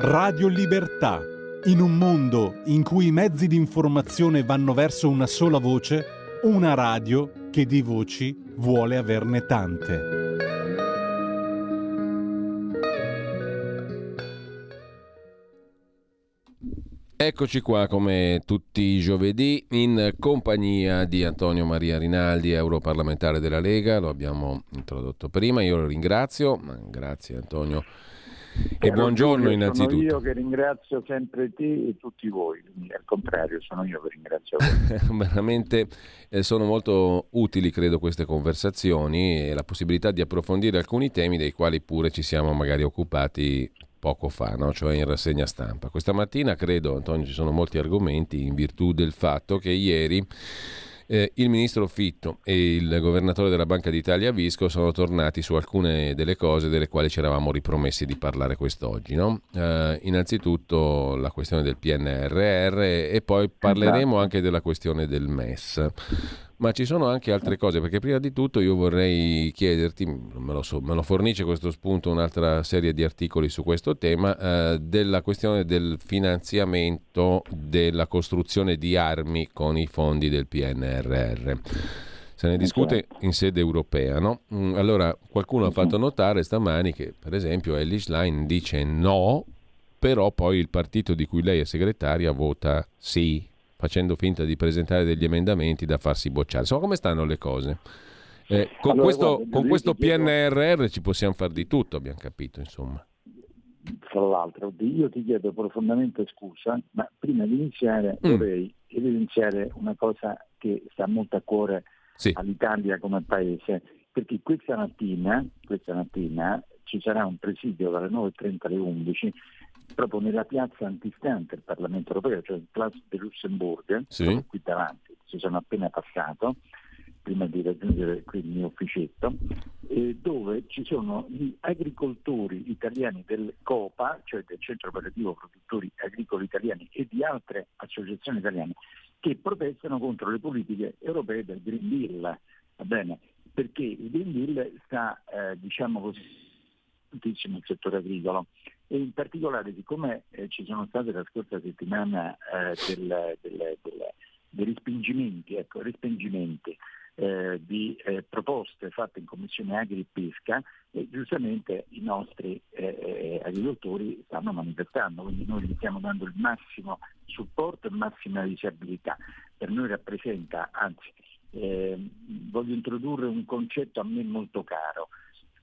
Radio Libertà. In un mondo in cui i mezzi di informazione vanno verso una sola voce, una radio che di voci vuole averne tante. Eccoci qua come tutti i giovedì in compagnia di Antonio Maria Rinaldi, europarlamentare della Lega, lo abbiamo introdotto prima, io lo ringrazio, grazie Antonio e buongiorno innanzitutto. Sono io che ringrazio sempre te e tutti voi, al contrario sono io che ringrazio voi. Veramente eh, sono molto utili credo queste conversazioni e la possibilità di approfondire alcuni temi dei quali pure ci siamo magari occupati poco fa, no? cioè in rassegna stampa. Questa mattina credo, Antonio, ci sono molti argomenti in virtù del fatto che ieri eh, il ministro Fitto e il governatore della Banca d'Italia Visco sono tornati su alcune delle cose delle quali ci eravamo ripromessi di parlare quest'oggi. No? Eh, innanzitutto la questione del PNRR e poi parleremo esatto. anche della questione del MES. Ma ci sono anche altre cose, perché prima di tutto io vorrei chiederti, me lo, so, me lo fornisce questo spunto un'altra serie di articoli su questo tema, eh, della questione del finanziamento della costruzione di armi con i fondi del PNRR. Se ne discute in sede europea, no? Mm, allora, qualcuno ha fatto notare stamani che, per esempio, Ellis Line dice no, però poi il partito di cui lei è segretaria vota sì facendo finta di presentare degli emendamenti da farsi bocciare. Insomma, come stanno le cose? Eh, con, allora, questo, guarda, con questo PNRR chiedo... ci possiamo fare di tutto, abbiamo capito, insomma. Fra l'altro, io ti chiedo profondamente scusa, ma prima di iniziare mm. vorrei evidenziare una cosa che sta molto a cuore sì. all'Italia come paese, perché questa mattina, questa mattina ci sarà un presidio dalle 9.30 alle 11 proprio nella piazza antistante il Parlamento europeo, cioè il Place de Luxembourg, sì. qui davanti, ci sono appena passato, prima di raggiungere qui il mio ufficetto, eh, dove ci sono gli agricoltori italiani del COPA, cioè del Centro Operativo Produttori Agricoli Italiani e di altre associazioni italiane, che protestano contro le politiche europee del Green Deal, va bene? Perché il Green Deal sta, eh, diciamo così, tantissimo il settore agricolo e in particolare siccome eh, ci sono state la scorsa settimana eh, del, del, del, dei respingimenti, ecco, respingimenti eh, di eh, proposte fatte in Commissione Agri e Pesca e giustamente i nostri eh, eh, agricoltori stanno manifestando, quindi noi gli stiamo dando il massimo supporto e massima visibilità. Per noi rappresenta, anzi voglio introdurre un concetto a me molto caro,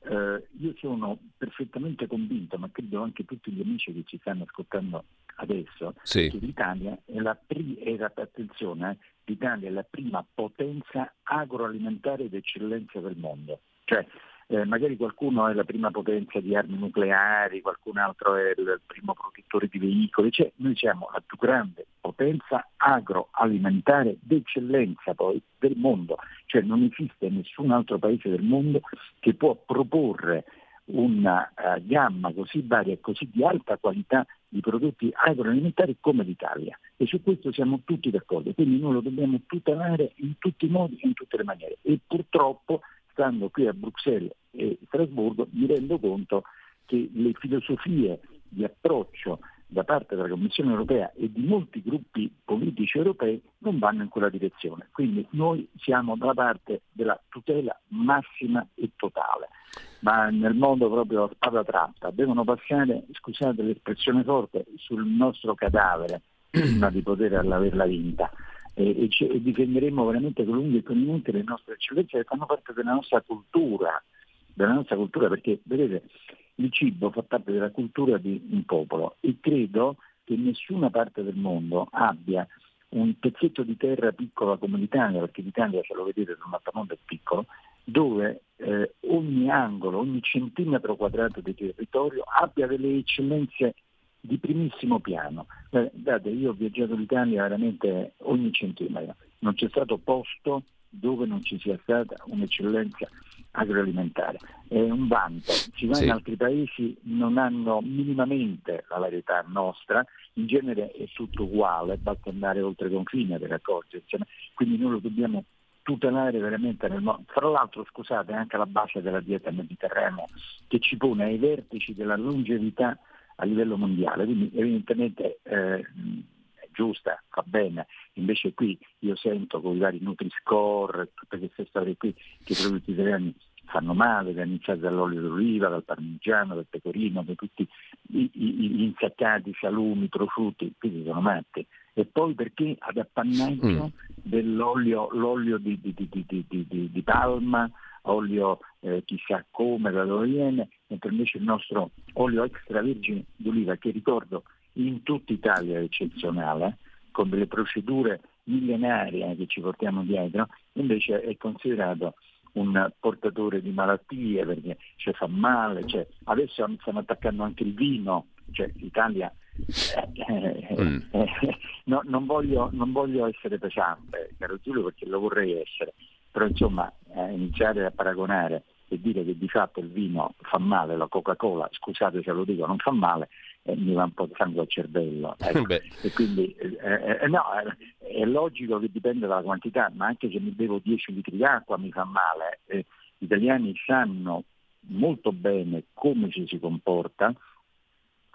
eh, io sono perfettamente convinto, ma credo anche tutti gli amici che ci stanno ascoltando adesso, sì. che l'Italia è la, pri- è la, eh, l'Italia è la prima potenza agroalimentare d'eccellenza del mondo. Cioè, eh, magari qualcuno è la prima potenza di armi nucleari, qualcun altro è il primo produttore di veicoli, cioè, noi siamo la più grande potenza agroalimentare d'eccellenza poi del mondo, cioè non esiste nessun altro paese del mondo che può proporre una uh, gamma così varia e così di alta qualità di prodotti agroalimentari come l'Italia. E su questo siamo tutti d'accordo, quindi noi lo dobbiamo tutelare in tutti i modi e in tutte le maniere. E purtroppo stando qui a Bruxelles e Strasburgo, mi rendo conto che le filosofie di approccio da parte della Commissione europea e di molti gruppi politici europei non vanno in quella direzione. Quindi noi siamo dalla parte della tutela massima e totale, ma nel modo proprio a spada tratta. Devono passare, scusate l'espressione forte, sul nostro cadavere prima di poter averla vinta e, e, difenderemo veramente con lunghi e con inutili le nostre eccellenze che fanno parte della nostra cultura, della nostra cultura perché vedete il cibo fa parte della cultura di un popolo e credo che nessuna parte del mondo abbia un pezzetto di terra piccola come l'Italia, perché l'Italia, se lo vedete sul mappamondo è piccolo, dove eh, ogni angolo, ogni centimetro quadrato di territorio abbia delle eccellenze di primissimo piano. Guardate, io ho viaggiato l'Italia veramente ogni centimetro, non c'è stato posto dove non ci sia stata un'eccellenza agroalimentare. È un vanto. Si va sì. in altri paesi, non hanno minimamente la varietà nostra, in genere è tutto uguale, basta andare oltre confine per accorgersene, quindi noi lo dobbiamo tutelare veramente nel mondo. Fra l'altro, scusate, anche la base della dieta mediterranea che ci pone ai vertici della longevità a livello mondiale, quindi evidentemente eh, è giusta, va bene, invece qui io sento con i vari Nutri-Score, tutte queste storie qui, che i prodotti italiani fanno male, da iniziare dall'olio d'oliva, dal parmigiano, dal pecorino, da tutti gli insaccati, salumi, prosciutti, quindi sono matti. E poi perché ad appannaggio mm. dell'olio l'olio di, di, di, di palma, olio eh, chissà come, da dove viene, mentre invece il nostro olio extravergine d'oliva, che ricordo in tutta Italia è eccezionale, con delle procedure millenarie che ci portiamo dietro, invece è considerato un portatore di malattie perché ci fa male, cioè, adesso stanno attaccando anche il vino, cioè l'Italia eh, eh, mm. eh, no, non, voglio, non, voglio, essere pesante, caro Giulio, perché lo vorrei essere, però insomma eh, iniziare a paragonare e dire che di fatto il vino fa male, la Coca-Cola, scusate se lo dico, non fa male, eh, mi va un po' di sangue al cervello. Ecco. e quindi eh, eh, eh no, è logico che dipende dalla quantità, ma anche se mi bevo 10 litri d'acqua mi fa male. gli italiani sanno molto bene come ci si comporta,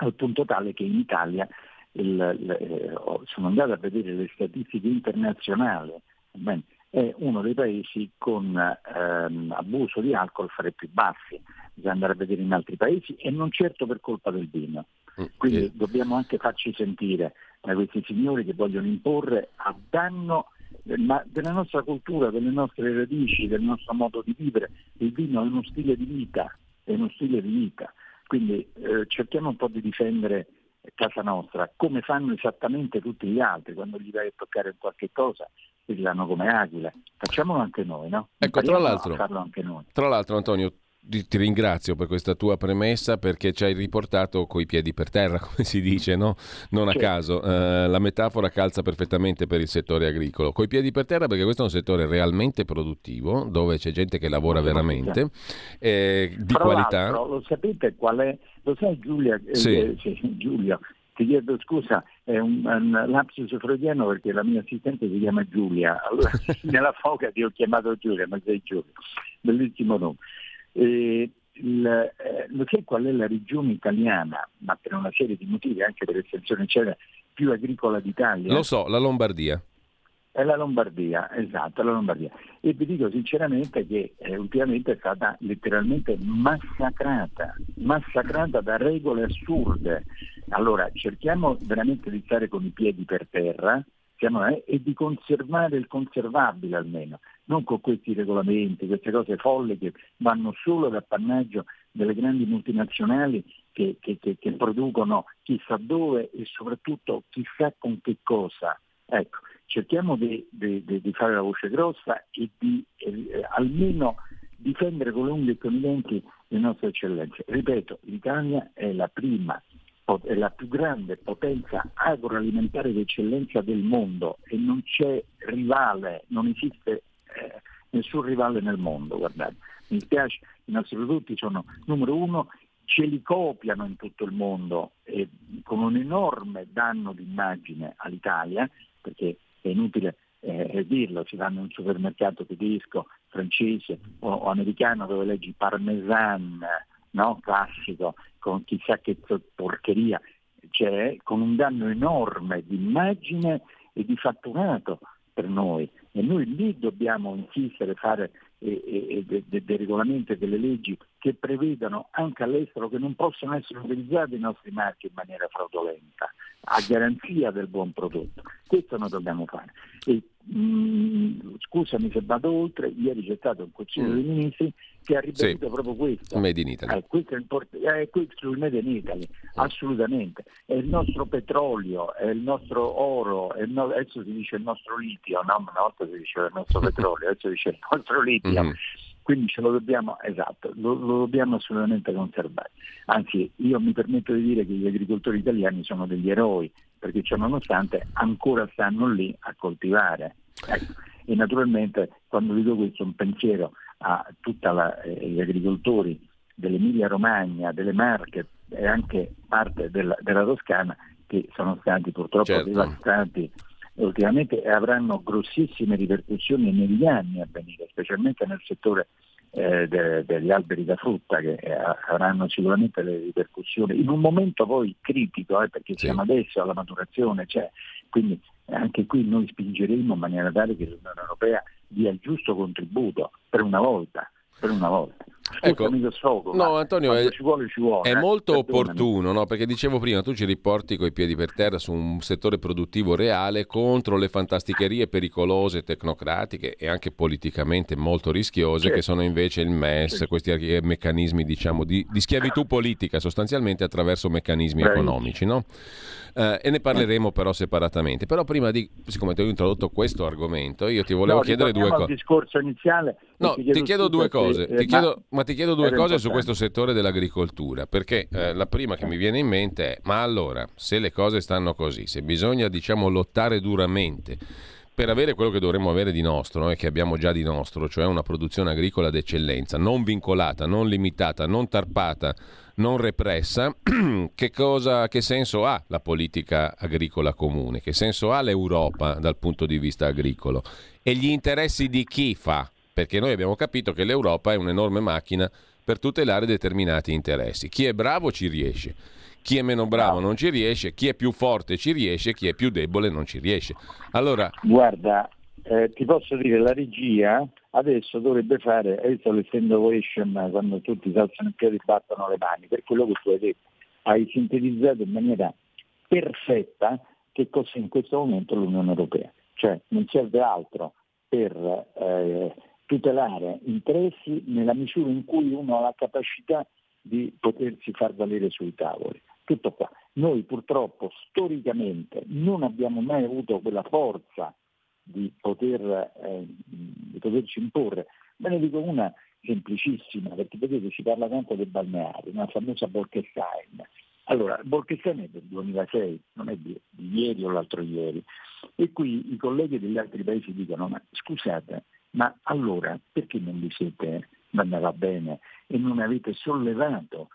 al punto tale che in Italia il, il, eh, sono andato a vedere le statistiche internazionali, bene, è uno dei paesi con ehm, abuso di alcol fra i più bassi, bisogna andare a vedere in altri paesi e non certo per colpa del vino. Mm, Quindi sì. dobbiamo anche farci sentire da questi signori che vogliono imporre a danno della nostra cultura, delle nostre radici, del nostro modo di vivere. Il vino è uno stile di vita, è uno stile di vita. Quindi eh, cerchiamo un po' di difendere casa nostra, come fanno esattamente tutti gli altri, quando gli vai a toccare qualche cosa, brillano come aquile. Facciamolo anche noi, no? Ecco, tra l'altro, tra l'altro Antonio, ti ringrazio per questa tua premessa perché ci hai riportato coi piedi per terra, come si dice, no? Non a caso. Eh, la metafora calza perfettamente per il settore agricolo. Coi piedi per terra perché questo è un settore realmente produttivo, dove c'è gente che lavora veramente, eh, di Tra qualità. Lo sapete qual è? Lo sai Giulia? Eh, sì. Eh, sì, Giulia ti chiedo scusa, è un, un, lapsus freudiano perché la mia assistente si chiama Giulia, allora nella foca ti ho chiamato Giulia, ma sei Giulia, bellissimo nome. E il, eh, lo sai qual è la regione italiana, ma per una serie di motivi, anche per estensione eccetera, più agricola d'Italia? Lo so, la Lombardia. È la Lombardia, esatto, la Lombardia. E vi dico sinceramente che eh, ultimamente è stata letteralmente massacrata, massacrata da regole assurde. Allora cerchiamo veramente di stare con i piedi per terra siamo, eh, e di conservare il conservabile almeno, non con questi regolamenti, queste cose folle che vanno solo ad appannaggio delle grandi multinazionali che, che, che, che producono chissà dove e soprattutto chissà con che cosa. Ecco, cerchiamo di, di, di, fare la voce grossa e di eh, almeno difendere con le unghie e con i denti le nostre eccellenze. Ripeto, l'Italia è la prima, la più grande potenza agroalimentare d'eccellenza del mondo e non c'è rivale, non esiste eh, nessun rivale nel mondo. Guardate, mi spiace, i nostri prodotti sono numero uno, ce li copiano in tutto il mondo eh, con un enorme danno d'immagine all'Italia, perché è inutile eh, dirlo, si vanno in un supermercato tedesco, francese o, o americano dove leggi parmesan, no? classico, con chissà che porcheria, cioè con un danno enorme di immagine e di fatturato per noi. E noi lì dobbiamo insistere, fare dei regolamenti e delle leggi che prevedano anche all'estero che non possono essere utilizzati i nostri marchi in maniera fraudolenta a garanzia del buon prodotto. Questo noi dobbiamo fare. E, mh, mm, scusami se vado oltre, ieri c'è stato un Consiglio mm. dei Ministri che ha ribadito sì. proprio questo. Made in Italy. Eh, questo è, import- eh, questo il Made in Italy, mm. assolutamente. È il nostro petrolio, è il nostro oro, il no- adesso si dice il nostro litio, no? una volta si diceva il nostro petrolio, adesso si dice il nostro litio. Mm-hmm quindi ce lo dobbiamo, esatto, lo, lo, dobbiamo assolutamente conservare. Anzi, io mi permetto di dire che gli agricoltori italiani sono degli eroi, perché ciò nonostante ancora stanno lì a coltivare. Ecco. E naturalmente quando dico questo un pensiero a tutti eh, gli agricoltori dell'Emilia Romagna, delle Marche e anche parte della, della Toscana che sono stati purtroppo certo. devastati ultimamente avranno grossissime ripercussioni negli anni a venire, specialmente nel settore eh, de, degli alberi da frutta che eh, avranno sicuramente le ripercussioni in un momento poi critico, eh, perché sì. siamo adesso alla maturazione, cioè, quindi anche qui noi spingeremo in maniera tale che l'Unione Europea dia il giusto contributo per una volta, per una volta. Ecco, sfogo, no, Antonio, è, ci vuole, ci vuole, è eh? molto opportuno, no? perché dicevo prima, tu ci riporti coi piedi per terra su un settore produttivo reale contro le fantasticherie pericolose, tecnocratiche e anche politicamente molto rischiose certo. che sono invece il MES, certo. questi meccanismi diciamo, di, di, schiavitù politica sostanzialmente attraverso meccanismi Beh. economici. No? Eh, e ne parleremo però separatamente. Però prima di, siccome ti ho introdotto questo argomento, io ti volevo no, chiedere due cose. discorso iniziale. No, ti chiedo, ti chiedo due cose. Eh, ti chiedo, ma, ma, ti chiedo due cose su questo settore dell'agricoltura. Perché eh, la prima che mi viene in mente è: ma allora, se le cose stanno così, se bisogna diciamo lottare duramente per avere quello che dovremmo avere di nostro e che abbiamo già di nostro, cioè una produzione agricola d'eccellenza, non vincolata, non limitata, non tarpata, non repressa, che, cosa, che senso ha la politica agricola comune? Che senso ha l'Europa dal punto di vista agricolo? E gli interessi di chi fa? Perché noi abbiamo capito che l'Europa è un'enorme macchina per tutelare determinati interessi. Chi è bravo ci riesce chi è meno bravo non ci riesce, chi è più forte ci riesce, chi è più debole non ci riesce. Allora... Guarda, eh, ti posso dire, la regia adesso dovrebbe fare adesso l'innovation quando tutti si alzano in piedi e battono le mani, per quello che tu hai detto, hai sintetizzato in maniera perfetta che cos'è in questo momento l'Unione Europea, cioè non serve altro per eh, tutelare interessi nella misura in cui uno ha la capacità di potersi far valere sui tavoli. Tutto qua. Noi purtroppo storicamente non abbiamo mai avuto quella forza di, poter, eh, di poterci imporre. Me ne dico una semplicissima, perché vedete si parla tanto del balneare, una famosa Bolkestein. Allora, Bolkestein è del 2006, non è di, di ieri o l'altro ieri, e qui i colleghi degli altri paesi dicono, ma scusate, ma allora perché non vi siete, non ne va bene, e non avete sollevato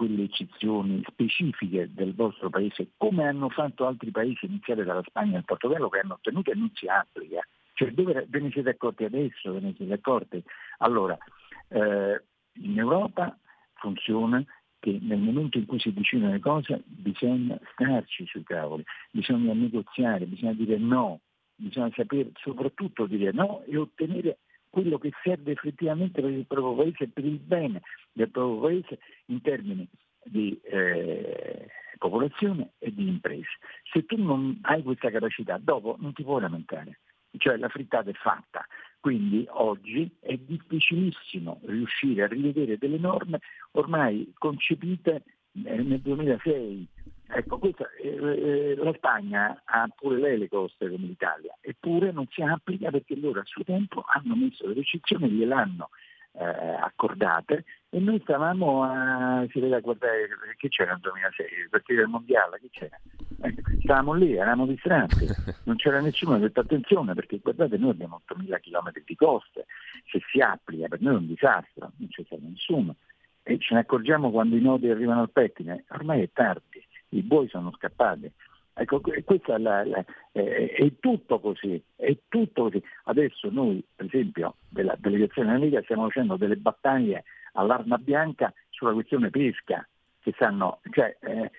quelle eccezioni specifiche del vostro paese, come hanno fatto altri paesi, iniziati dalla Spagna e il Portogallo, che hanno ottenuto e non si applica. Cioè dove ve ne siete accorti adesso, ve ne siete accorti? Allora, eh, in Europa funziona che nel momento in cui si decidono le cose bisogna starci sui tavoli, bisogna negoziare, bisogna dire no, bisogna sapere soprattutto dire no e ottenere quello che serve effettivamente per il proprio paese e per il bene del proprio paese in termini di eh, popolazione e di imprese. Se tu non hai questa capacità, dopo non ti puoi lamentare, cioè la frittata è fatta. Quindi oggi è difficilissimo riuscire a rivedere delle norme ormai concepite eh, nel 2006 Ecco, questa, eh, eh, la Spagna ha pure lei le coste come l'Italia, eppure non si applica perché loro a suo tempo hanno messo le restrizioni, gliel'hanno eh, accordate e noi stavamo a, si vede a guardare che c'era nel 2006, il partito del mondiale, che c'era? Eh, stavamo lì, eravamo distratti, non c'era nessuno che ha detto attenzione perché guardate noi abbiamo 8.000 km di coste, se si applica per noi è un disastro, non c'è stato nessuno e ce ne accorgiamo quando i nodi arrivano al pettine, ormai è tardi i buoi sono scappati. Ecco, è, la, la, è, è, tutto così, è tutto così. Adesso noi, per esempio, della delegazione amica stiamo facendo delle battaglie all'arma bianca sulla questione pesca, che sanno, cioè, eh,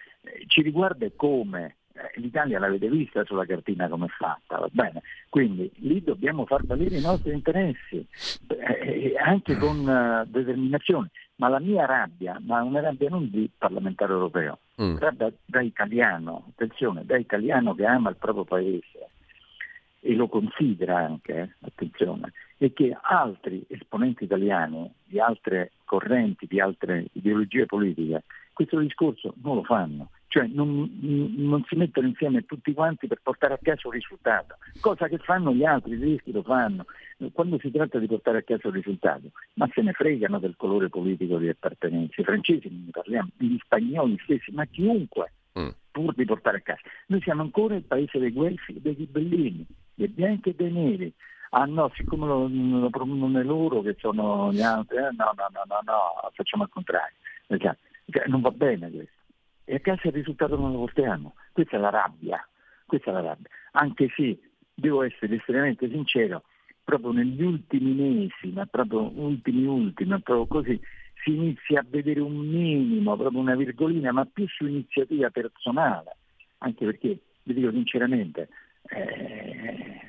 ci riguarda come eh, l'Italia l'avete vista sulla cartina come è fatta, va bene? Quindi lì dobbiamo far valere i nostri interessi, eh, anche con uh, determinazione ma la mia rabbia, ma una rabbia non di parlamentare europeo, mm. rabbia da italiano, attenzione, da italiano che ama il proprio paese e lo considera anche, attenzione, e che altri esponenti italiani di altre correnti, di altre ideologie politiche, questo discorso non lo fanno cioè non, non, si mettono insieme tutti quanti per portare a casa un risultato, cosa che fanno gli altri, i tedeschi lo fanno, quando si tratta di portare a casa un risultato, ma se ne fregano del colore politico di appartenenza, i francesi non ne parliamo, gli spagnoli stessi, ma chiunque, mm. pur di portare a casa. Noi siamo ancora il paese dei guelfi e dei ghibellini, dei bianchi e dei neri. Ah no, siccome lo, lo promuovono loro che sono gli altri, eh, no, no, no, no, no, facciamo al contrario. Cioè, non va bene questo e a casa il risultato non lo porteranno. Questa è la rabbia, questa è la rabbia. Anche se devo essere estremamente sincero, proprio negli ultimi mesi, ma proprio ultimi ultimi, proprio così, si inizia a vedere un minimo, proprio una virgolina, ma più su iniziativa personale, anche perché, vi dico sinceramente, eh,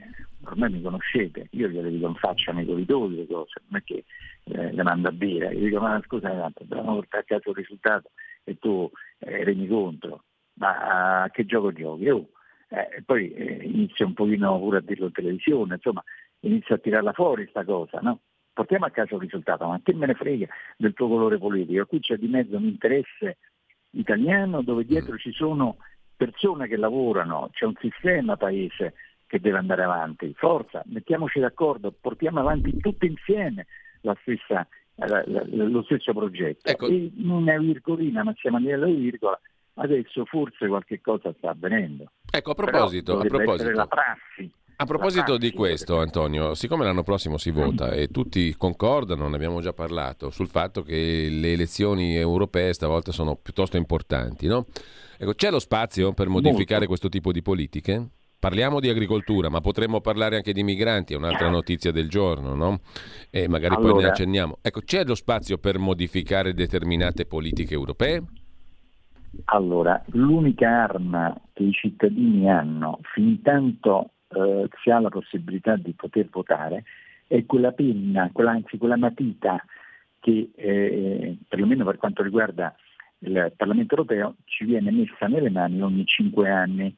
ormai mi conoscete, io gliele dico in faccia nei corridoi le cose, non è che eh, le mando a dire, gli dico ma scusa, dobbiamo portare a casa il risultato e tu eh, remi contro, ma a che gioco giochi? Oh, eh, poi eh, inizia un pochino pure a dirlo in televisione, insomma inizia a tirarla fuori questa cosa, no? Portiamo a casa il risultato, ma che me ne frega del tuo colore politico? Qui c'è di mezzo un interesse italiano dove dietro ci sono persone che lavorano, c'è un sistema paese che deve andare avanti. Forza, mettiamoci d'accordo, portiamo avanti tutti insieme la stessa, lo stesso progetto. Ecco. E una virgolina, ma siamo a livello di virgola, adesso forse qualche cosa sta avvenendo. Ecco, a proposito, a proposito. la prassi. A proposito di questo, Antonio, siccome l'anno prossimo si vota e tutti concordano, ne abbiamo già parlato, sul fatto che le elezioni europee stavolta sono piuttosto importanti, no? ecco, c'è lo spazio per modificare Molto. questo tipo di politiche? Parliamo di agricoltura, ma potremmo parlare anche di migranti, è un'altra notizia del giorno, no? E magari allora, poi ne accenniamo. Ecco, c'è lo spazio per modificare determinate politiche europee? Allora, l'unica arma che i cittadini hanno fin tanto eh, si ha la possibilità di poter votare è quella penna, quella, anzi quella matita che eh, perlomeno per quanto riguarda il Parlamento europeo ci viene messa nelle mani ogni cinque anni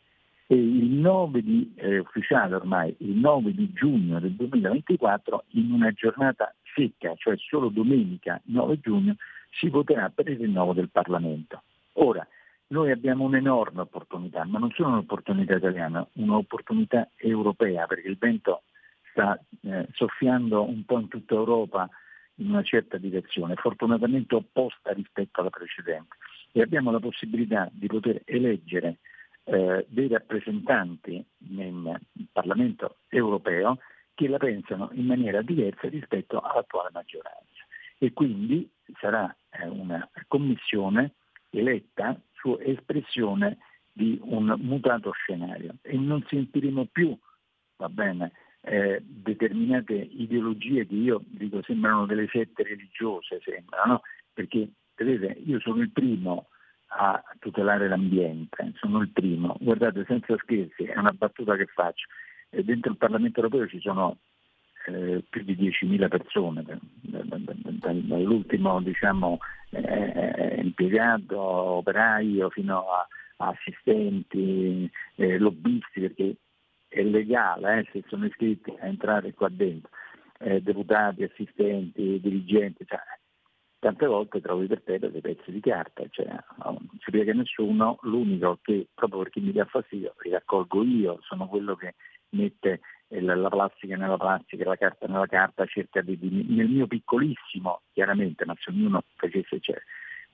e il 9 di, eh, ufficiale ormai, il 9 di giugno del 2024 in una giornata secca, cioè solo domenica 9 giugno, si voterà per il rinnovo del Parlamento. Ora, noi abbiamo un'enorme opportunità, ma non solo un'opportunità italiana, un'opportunità europea, perché il vento sta eh, soffiando un po' in tutta Europa in una certa direzione, fortunatamente opposta rispetto alla precedente. E abbiamo la possibilità di poter eleggere eh, dei rappresentanti nel Parlamento europeo che la pensano in maniera diversa rispetto all'attuale maggioranza. E quindi sarà eh, una commissione eletta su espressione di un mutato scenario e non sentiremo più, va bene, eh, determinate ideologie che io dico sembrano delle sette religiose, sembrano, perché vedete, io sono il primo a tutelare l'ambiente, sono il primo, guardate senza scherzi, è una battuta che faccio, e dentro il Parlamento europeo ci sono eh, più di 10.000 persone, dall'ultimo diciamo, eh, impiegato, operaio fino a, a assistenti, eh, lobbisti, perché è legale eh, se sono iscritti a entrare qua dentro, eh, deputati, assistenti, dirigenti, cioè, tante volte trovi per terra dei pezzi di carta, cioè, non si piega nessuno, l'unico che proprio perché mi dà fastidio li raccolgo io, sono quello che mette la plastica nella plastica, la carta nella carta, cerca di, di nel mio piccolissimo, chiaramente, ma se ognuno facesse c'è.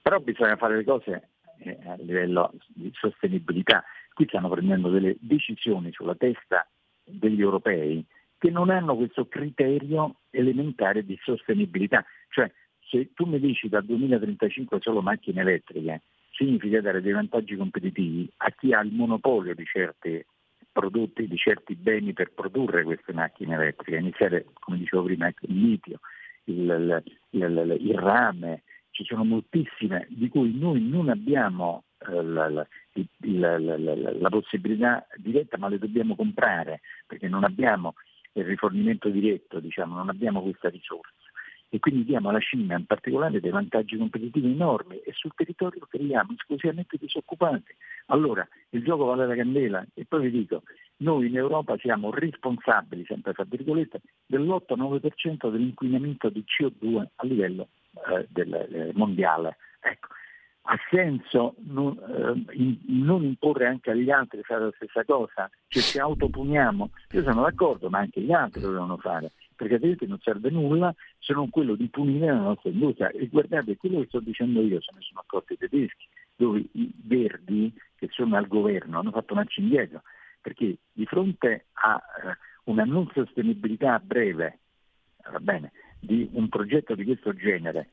Però bisogna fare le cose eh, a livello di sostenibilità. Qui stanno prendendo delle decisioni sulla testa degli europei che non hanno questo criterio elementare di sostenibilità. Cioè, se tu mi dici dal 2035 solo macchine elettriche, significa dare dei vantaggi competitivi a chi ha il monopolio di certi prodotti di certi beni per produrre queste macchine elettriche, iniziare, come dicevo prima, il litio, il, il, il, il rame, ci sono moltissime di cui noi non abbiamo eh, la, la, la, la, possibilità diretta, ma le dobbiamo comprare perché non abbiamo il rifornimento diretto, diciamo, non abbiamo questa risorsa e quindi diamo alla Cina in particolare dei vantaggi competitivi enormi e sul territorio creiamo esclusivamente disoccupati. Allora il gioco vale la candela e poi vi dico, noi in Europa siamo responsabili, sempre tra virgolette, dell'8-9% dell'inquinamento di CO2 a livello eh, del, eh, mondiale. Ecco, ha senso non, eh, in, non, imporre anche agli altri fare la stessa cosa? Cioè ci autopuniamo? Io sono d'accordo, ma anche gli altri lo devono fare perché vedete non serve nulla se non quello di punire la nostra industria. E guardate, quello che sto dicendo io se ne sono accorti i tedeschi, dove i verdi che sono al governo hanno fatto marcia indietro, perché di fronte a eh, una non sostenibilità a breve, va bene, di un progetto di questo genere,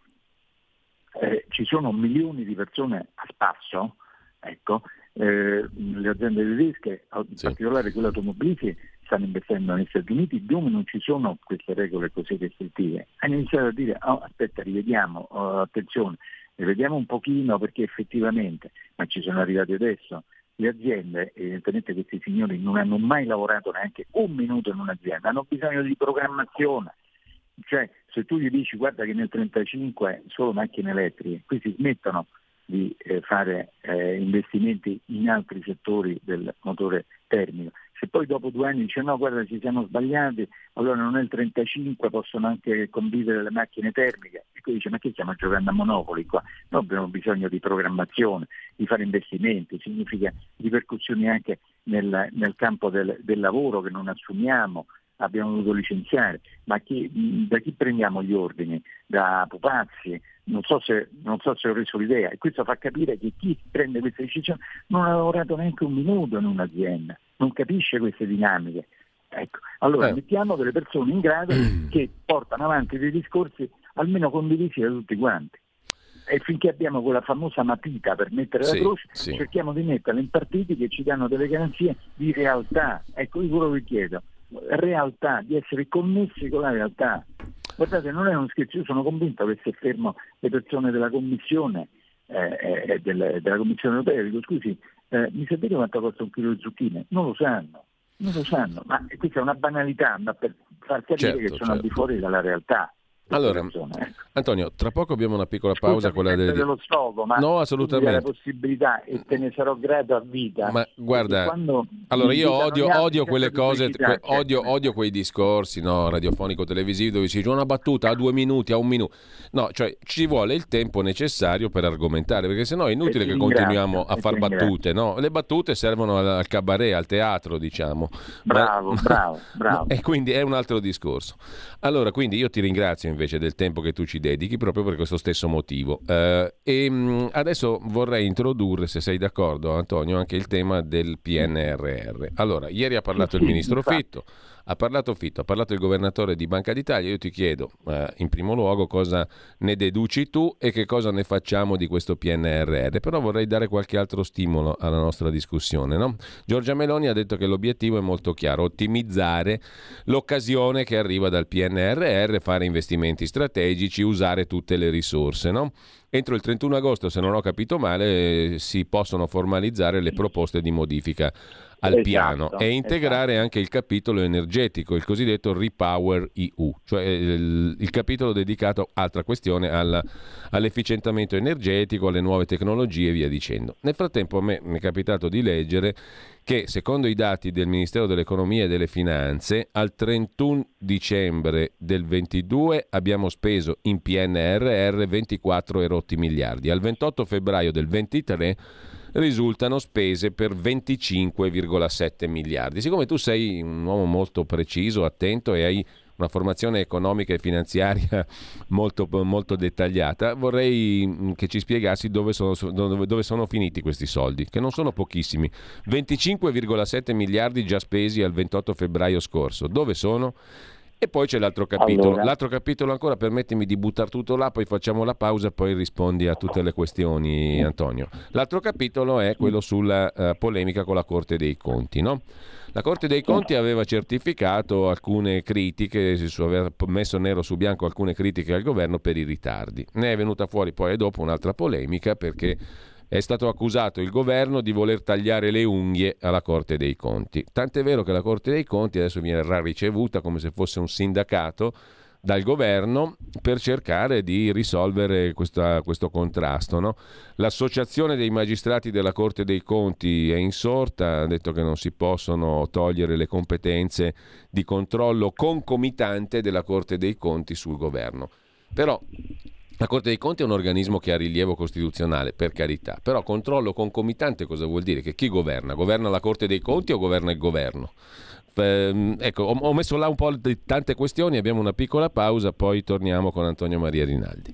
eh, ci sono milioni di persone a spasso, ecco, eh, le aziende tedesche, in sì. particolare quelle automobilistiche, stanno investendo negli Stati Uniti, dove non ci sono queste regole così restrittive, hanno iniziato a dire oh, aspetta, rivediamo, oh, attenzione, rivediamo un pochino perché effettivamente, ma ci sono arrivati adesso, le aziende, evidentemente questi signori non hanno mai lavorato neanche un minuto in un'azienda, hanno bisogno di programmazione. Cioè se tu gli dici guarda che nel 35 solo macchine elettriche, qui si smettono di eh, fare eh, investimenti in altri settori del motore termico. Se poi dopo due anni dice no, guarda ci siamo sbagliati, allora non è il 35, possono anche convivere le macchine termiche. E poi dice ma che stiamo giocando a monopoli qua? Noi abbiamo bisogno di programmazione, di fare investimenti, significa ripercussioni anche nel, nel campo del, del lavoro che non assumiamo, abbiamo dovuto licenziare, ma chi, da chi prendiamo gli ordini? Da pupazzi? Non so, se, non so, se, ho reso l'idea e questo fa capire che chi prende queste decisioni non ha lavorato neanche un minuto in un'azienda, non capisce queste dinamiche. Ecco. Allora eh. mettiamo delle persone in grado che portano avanti dei discorsi almeno condivisi da tutti quanti. E finché abbiamo quella famosa matita per mettere sì, la croce, sì. cerchiamo di metterla in partiti che ci danno delle garanzie di realtà. Ecco, io quello che chiedo realtà, di essere connessi con la realtà. Guardate, non è uno scherzo, io sono convinto che se fermo le persone della Commissione, eh, eh, del, della Commissione europea, dico scusi, eh, mi sapete quanto costa un chilo di zucchine? Non lo sanno, non lo sanno, ma questa è una banalità, ma per far capire certo, che sono certo. al di fuori dalla realtà. Allora, ecco. Antonio, tra poco abbiamo una piccola pausa. Scusa, quella del... dello sfogo, ma no, assolutamente. la possibilità e te ne sarò grato a vita. Ma guarda, allora io odio, odio quelle cose, que- odio, odio, quei discorsi no, radiofonico-televisivi dove si dice una battuta a due minuti, a un minuto. No, cioè ci vuole il tempo necessario per argomentare, perché sennò è inutile che continuiamo a far battute. No? Le battute servono al, cabaret, al teatro, diciamo. Bravo, ma, bravo, bravo. E quindi è un altro discorso. Allora, quindi io ti ringrazio invece del tempo che tu ci dedichi proprio per questo stesso motivo. Uh, e mh, adesso vorrei introdurre, se sei d'accordo Antonio, anche il tema del PNRR. Allora, ieri ha parlato il ministro Fitto. Ha parlato Fitto, ha parlato il governatore di Banca d'Italia. Io ti chiedo, eh, in primo luogo, cosa ne deduci tu e che cosa ne facciamo di questo PNRR. Però vorrei dare qualche altro stimolo alla nostra discussione. No? Giorgia Meloni ha detto che l'obiettivo è molto chiaro, ottimizzare l'occasione che arriva dal PNRR, fare investimenti strategici, usare tutte le risorse. No? Entro il 31 agosto, se non ho capito male, si possono formalizzare le proposte di modifica al esatto, piano e integrare esatto. anche il capitolo energetico, il cosiddetto Repower EU, cioè il, il capitolo dedicato, altra questione, alla, all'efficientamento energetico, alle nuove tecnologie e via dicendo. Nel frattempo a me mi è capitato di leggere che secondo i dati del Ministero dell'Economia e delle Finanze al 31 dicembre del 22 abbiamo speso in PNRR 24 erotti miliardi, al 28 febbraio del 23 risultano spese per 25,7 miliardi. Siccome tu sei un uomo molto preciso, attento e hai una formazione economica e finanziaria molto, molto dettagliata, vorrei mm, che ci spiegassi dove sono, dove, dove sono finiti questi soldi, che non sono pochissimi. 25,7 miliardi già spesi al 28 febbraio scorso. Dove sono? E poi c'è l'altro capitolo. Allora. L'altro capitolo ancora, permettimi di buttare tutto là, poi facciamo la pausa e poi rispondi a tutte le questioni, Antonio. L'altro capitolo è quello sulla uh, polemica con la Corte dei Conti. No? La Corte dei Conti aveva certificato alcune critiche, su aver messo nero su bianco alcune critiche al governo per i ritardi. Ne è venuta fuori poi dopo un'altra polemica perché è stato accusato il governo di voler tagliare le unghie alla Corte dei Conti. Tant'è vero che la Corte dei Conti adesso viene ricevuta come se fosse un sindacato dal governo per cercare di risolvere questa, questo contrasto. No? L'associazione dei magistrati della Corte dei Conti è insorta, ha detto che non si possono togliere le competenze di controllo concomitante della Corte dei Conti sul governo. Però la Corte dei Conti è un organismo che ha rilievo costituzionale, per carità, però controllo concomitante cosa vuol dire? Che chi governa? Governa la Corte dei Conti o governa il governo? Eh, ecco, ho messo là un po' di tante questioni, abbiamo una piccola pausa, poi torniamo con Antonio Maria Rinaldi.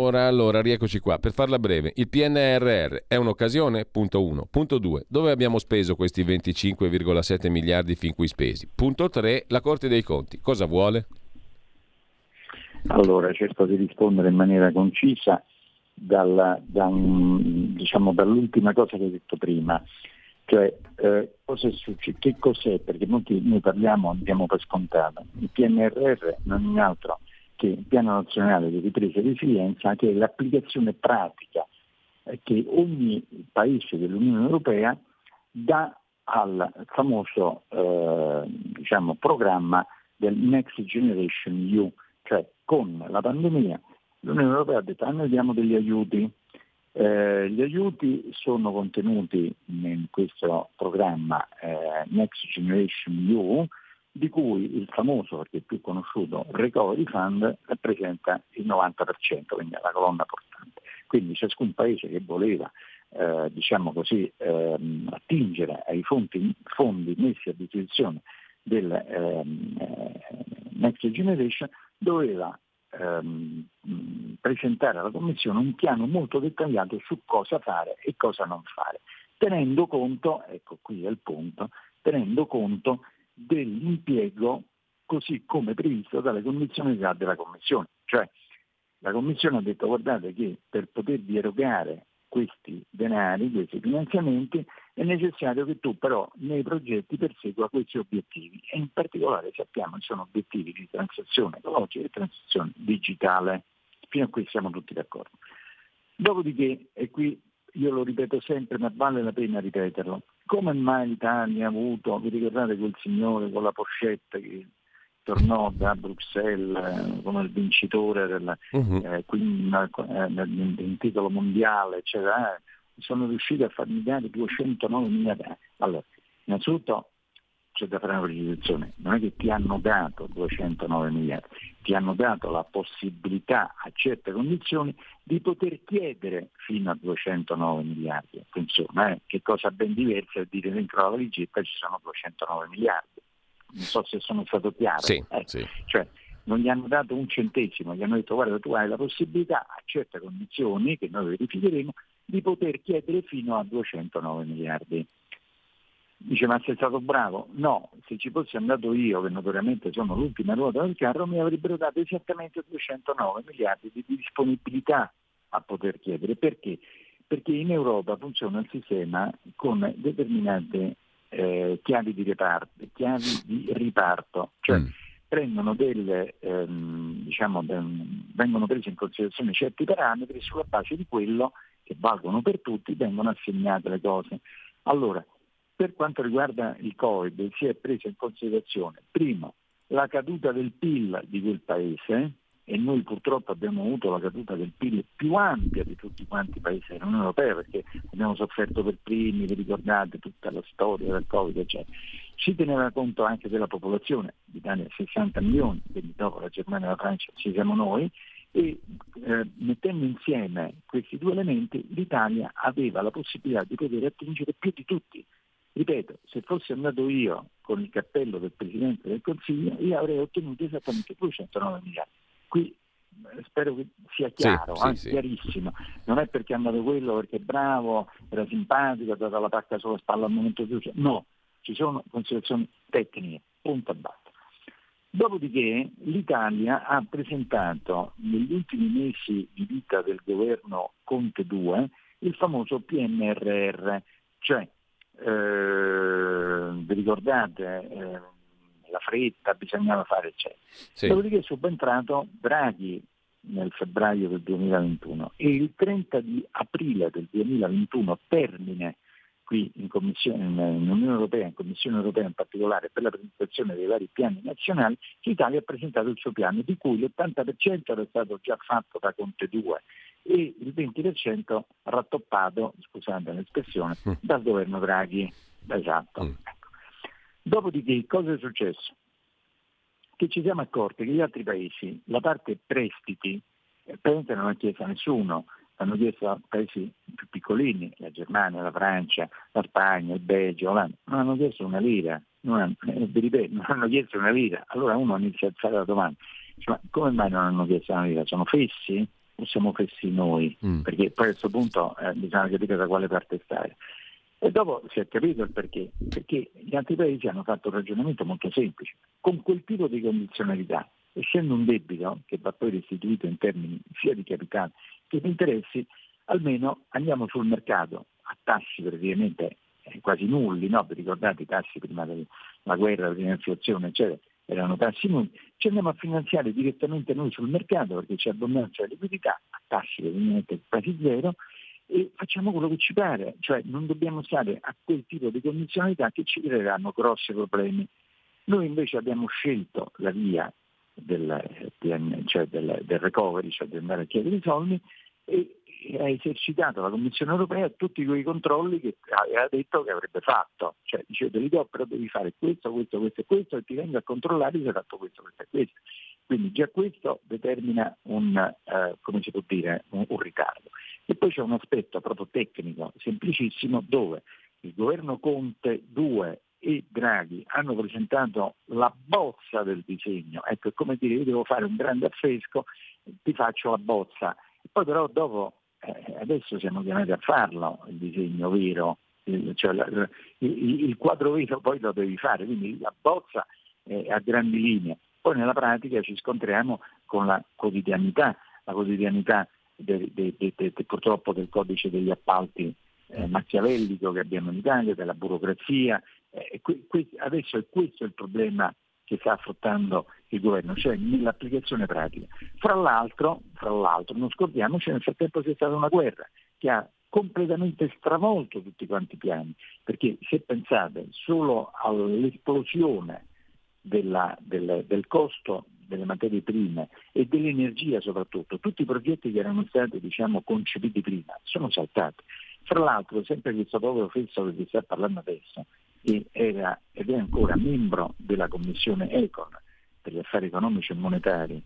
Allora, allora, rieccoci qua. Per farla breve, il PNRR è un'occasione? Punto 1. Punto 2. Dove abbiamo speso questi 25,7 miliardi fin qui spesi? Punto 3. La Corte dei Conti. Cosa vuole? Allora, cerco di rispondere in maniera concisa dalla, da diciamo, dall'ultima cosa che ho detto prima. Cioè, eh, cosa succede, che cos'è? Perché molti noi parliamo, andiamo per scontato. Il PNRR non è altro che il Piano Nazionale di Ripresa e Resilienza, che è l'applicazione pratica eh, che ogni paese dell'Unione Europea dà al famoso eh, diciamo, programma del Next Generation EU, cioè con la pandemia l'Unione Europea ha detto ah, noi diamo degli aiuti eh, gli aiuti sono contenuti in questo programma eh, Next Generation EU, di cui il famoso, perché più conosciuto, Recovery Fund rappresenta il 90%, quindi è la colonna portante. Quindi ciascun paese che voleva eh, diciamo così, ehm, attingere ai fondi, fondi, messi a disposizione del ehm, eh, Next Generation doveva ehm, presentare alla Commissione un piano molto dettagliato su cosa fare e cosa non fare, tenendo conto, ecco qui è il punto, tenendo conto dell'impiego così come previsto dalle condizioni della Commissione. Cioè la Commissione ha detto guardate che per potervi erogare questi denari, questi finanziamenti, è necessario che tu però nei progetti persegua questi obiettivi e in particolare sappiamo che sono obiettivi di transazione ecologica e transazione digitale. Fino a qui siamo tutti d'accordo. Dopodiché, e qui io lo ripeto sempre, ma vale la pena ripeterlo, come mai l'Italia ha avuto, vi ricordate quel signore con la Porsche che tornò da Bruxelles eh, come il vincitore del, uh-huh. eh, quindi, eh, titolo mondiale, eccetera, eh, sono riusciti a farmi dare 209 miliardi. Allora, innanzitutto c'è da fare una precisazione, non è che ti hanno dato 209 miliardi, ti hanno dato la possibilità a certe condizioni di poter chiedere fino a 209 miliardi. Attenzione, eh, che cosa ben diversa è dire dentro la valigetta ci sono 209 miliardi non so se sono stato chiaro. Sì, eh, sì. Cioè, non gli hanno dato un centesimo, gli hanno detto guarda tu hai la possibilità a certe condizioni che noi verificheremo di poter chiedere fino a 209 miliardi. Dice ma sei stato bravo? No, se ci fossi andato io, che notoriamente sono l'ultima ruota del carro, mi avrebbero dato esattamente 209 miliardi di disponibilità a poter chiedere. Perché? Perché in Europa funziona il sistema con determinate eh, chiavi, di riparto, chiavi di riparto, cioè mm. prendono delle, ehm, diciamo, vengono presi in considerazione certi parametri sulla base di quello che valgono per tutti, vengono assegnate le cose. Allora, per quanto riguarda il Covid si è presa in considerazione, prima, la caduta del PIL di quel paese, e noi purtroppo abbiamo avuto la caduta del PIL più ampia di tutti quanti i paesi dell'Unione Europea perché abbiamo sofferto per primi, vi ricordate tutta la storia del Covid, eccetera. Si teneva conto anche della popolazione, l'Italia ha 60 milioni, quindi dopo la Germania e la Francia ci siamo noi, e eh, mettendo insieme questi due elementi l'Italia aveva la possibilità di poter attingere più di tutti. Ripeto, se fossi andato io con il cappello del Presidente del Consiglio, io avrei ottenuto esattamente 209 miliardi qui eh, spero che sia chiaro, sì, sì, chiarissimo. Non è perché è andato quello, perché è bravo, era simpatico, ha dato la pacca sulla spalla al momento giusto. No, ci sono considerazioni tecniche, punto a basta. Dopodiché l'Italia ha presentato negli ultimi mesi di vita del governo Conte 2 il famoso PNRR, cioè eh, vi ricordate eh, la fretta, bisognava fare eccetera. Sì. Dopodiché è subentrato Draghi nel febbraio del 2021 e il 30 di aprile del 2021 termine qui in, in, Unione Europea, in Commissione Europea in particolare, per la presentazione dei vari piani nazionali, l'Italia ha presentato il suo piano, di cui l'80% era stato già fatto da Conte 2 e il 20% rattoppato, scusate l'espressione, mm. dal governo Draghi. Esatto. Mm. Dopodiché cosa è successo? Che ci siamo accorti che gli altri paesi, la parte prestiti, eh, praticamente non ha chiesto a nessuno, hanno chiesto a paesi più piccolini, la Germania, la Francia, la Spagna, il Belgio, l'Olanda, non hanno chiesto una lira, non hanno, eh, ripeto, non hanno chiesto una lira. Allora uno inizia a alzare la domanda, cioè, come mai non hanno chiesto una lira? Sono fessi? O siamo fessi noi? Mm. Perché poi a questo punto eh, bisogna capire da quale parte stare. E dopo si è capito il perché, perché gli altri paesi hanno fatto un ragionamento molto semplice, con quel tipo di condizionalità, essendo un debito che va poi restituito in termini sia di capitale che di interessi, almeno andiamo sul mercato a tassi praticamente eh, quasi nulli, no? vi ricordate i tassi prima della guerra, la finanziazione, eccetera, erano tassi nulli, ci andiamo a finanziare direttamente noi sul mercato perché c'è abbondanza di liquidità a tassi praticamente quasi zero e facciamo quello che ci pare, cioè non dobbiamo stare a quel tipo di condizionalità che ci creeranno grossi problemi. Noi invece abbiamo scelto la via del, cioè del, del recovery, cioè di andare a chiedere i soldi e ha esercitato la Commissione europea tutti quei controlli che aveva detto che avrebbe fatto, cioè dice te li do però devi fare questo, questo, questo e questo e ti vengo a controllare se hai fatto questo, questo e questo. Quindi già questo determina un, eh, come si può dire, un, un ritardo. E poi c'è un aspetto proprio tecnico, semplicissimo, dove il governo Conte 2 e Draghi hanno presentato la bozza del disegno. Ecco, è come dire io devo fare un grande affresco, ti faccio la bozza. Poi però dopo, eh, adesso siamo chiamati a farlo, il disegno vero, il, cioè la, il, il, quadro vero poi lo devi fare, quindi la bozza è a grandi linee. Poi nella pratica ci scontriamo con la quotidianità, la quotidianità de, de, de, purtroppo del codice degli appalti eh, machiavellico che abbiamo in Italia, della burocrazia. Eh, que, que, adesso è questo il problema che sta affrontando il governo, cioè nell'applicazione pratica. Fra l'altro, fra l'altro non scordiamoci, nel frattempo c'è stata una guerra che ha completamente stravolto tutti quanti i piani, perché se pensate solo all'esplosione della, del, del costo delle materie prime e dell'energia soprattutto, tutti i progetti che erano stati diciamo, concepiti prima sono saltati. Fra l'altro, sempre questo povero Fesso che vi sta parlando adesso, era ed è ancora membro della Commissione Econ per gli affari economici e monetari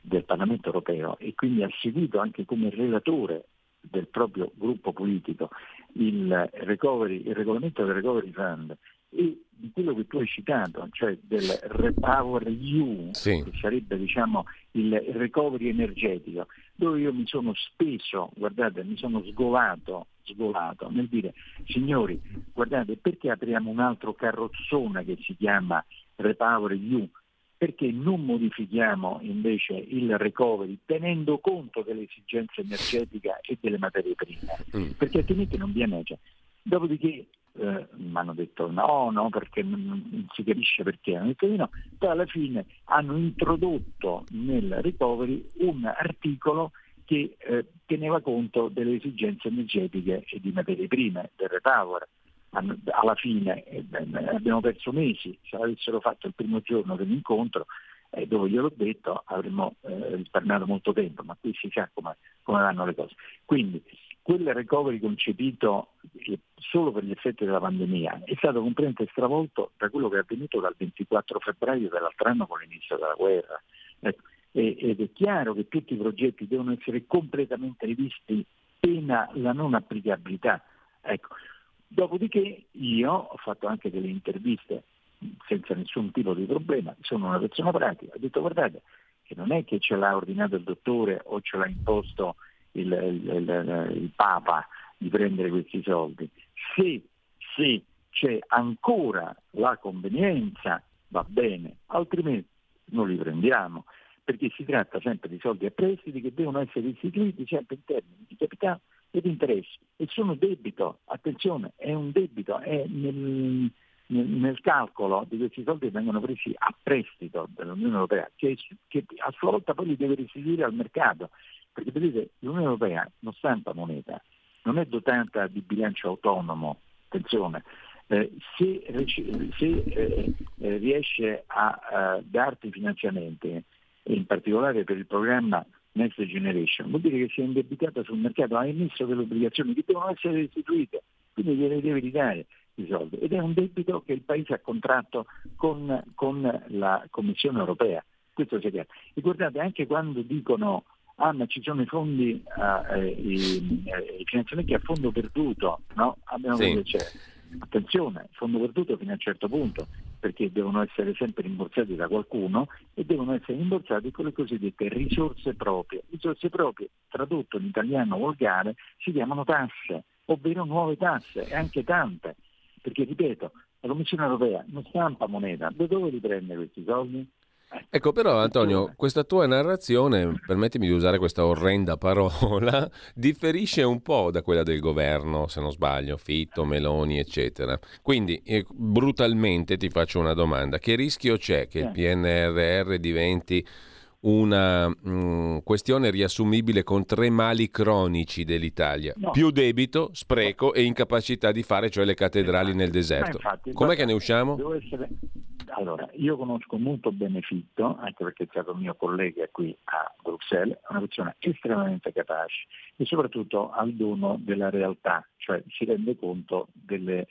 del Parlamento europeo e quindi ha seguito anche come relatore del proprio gruppo politico il, recovery, il regolamento del Recovery Fund e di quello che tu hai citato, cioè del Repower EU, sì. che sarebbe diciamo, il recovery energetico, dove io mi sono speso, guardate, mi sono sgolato, sgolato nel dire, signori, guardate, perché apriamo un altro carrozzone che si chiama Repower EU? Perché non modifichiamo invece il recovery tenendo conto delle esigenze energetiche e delle materie prime? Mm. Perché altrimenti non viene. Cioè. Dopodiché eh, mi hanno detto no, no, perché non, si capisce perché, hanno detto di no, poi alla fine hanno introdotto nel recovery un articolo che eh, teneva conto delle esigenze energetiche e di materie prime, del repower. Alla fine eh, abbiamo perso mesi, se l'avessero fatto il primo giorno dell'incontro, eh, dove gliel'ho detto avremmo eh, risparmiato molto tempo, ma qui si sa come, come vanno le cose. Quindi quel recovery concepito eh, solo per gli effetti della pandemia è stato completamente stravolto da quello che è avvenuto dal 24 febbraio dell'altro anno con l'inizio della guerra. Ecco, ed è chiaro che tutti i progetti devono essere completamente rivisti pena la non applicabilità. Ecco. Dopodiché io ho fatto anche delle interviste senza nessun tipo di problema, sono una persona pratica, ho detto guardate che non è che ce l'ha ordinato il dottore o ce l'ha imposto il, il, il, Papa di prendere questi soldi. Se, se c'è ancora la convenienza va bene, altrimenti non li prendiamo, perché si tratta sempre di soldi a prestiti che devono essere istituiti sempre in termini di capitale ed interessi e sono debito, attenzione, è un debito, è nel, nel, nel calcolo di questi soldi che vengono presi a prestito dall'Unione Europea, che, che a sua volta poi li deve restituire al mercato perché vedete, l'Unione Europea non stampa moneta, non è dotata di bilancio autonomo, attenzione, eh, se, se eh, eh, riesce a, a darti finanziamenti, in particolare per il programma Next Generation, vuol dire che si è indebitata sul mercato, ha emesso delle obbligazioni che devono essere restituite, quindi gliele deve ridare i soldi. Ed è un debito che il Paese ha contratto con, con la Commissione Europea. Questo sia chiaro. E guardate, anche quando dicono ah ma ci sono i fondi, uh, i, eh, i, finanziamenti a fondo perduto, no? Abbiamo sì. c'è. Attenzione, fondo perduto fino a un certo punto, perché devono essere sempre rimborsati da qualcuno e devono essere rimborsati con le cosiddette risorse proprie. Risorse proprie, tradotto in italiano volgare, si chiamano tasse, ovvero nuove tasse, e anche tante. Perché, ripeto, la Commissione europea non stampa moneta, da dove li prende questi soldi? Ecco però Antonio, questa tua narrazione, permettimi di usare questa orrenda parola, differisce un po' da quella del governo, se non sbaglio, Fitto, Meloni, eccetera. Quindi eh, brutalmente ti faccio una domanda, che rischio c'è che il PNRR diventi una mh, mm, questione riassumibile con tre mali cronici dell'Italia, no. più debito, spreco e incapacità di fare, cioè le cattedrali nel deserto. Infatti, Com'è che ne usciamo? Essere... Allora, io conosco molto bene Fitto, anche perché è stato mio collega qui a Bruxelles, è una persona estremamente capace e soprattutto ha il dono della realtà, cioè si rende conto delle,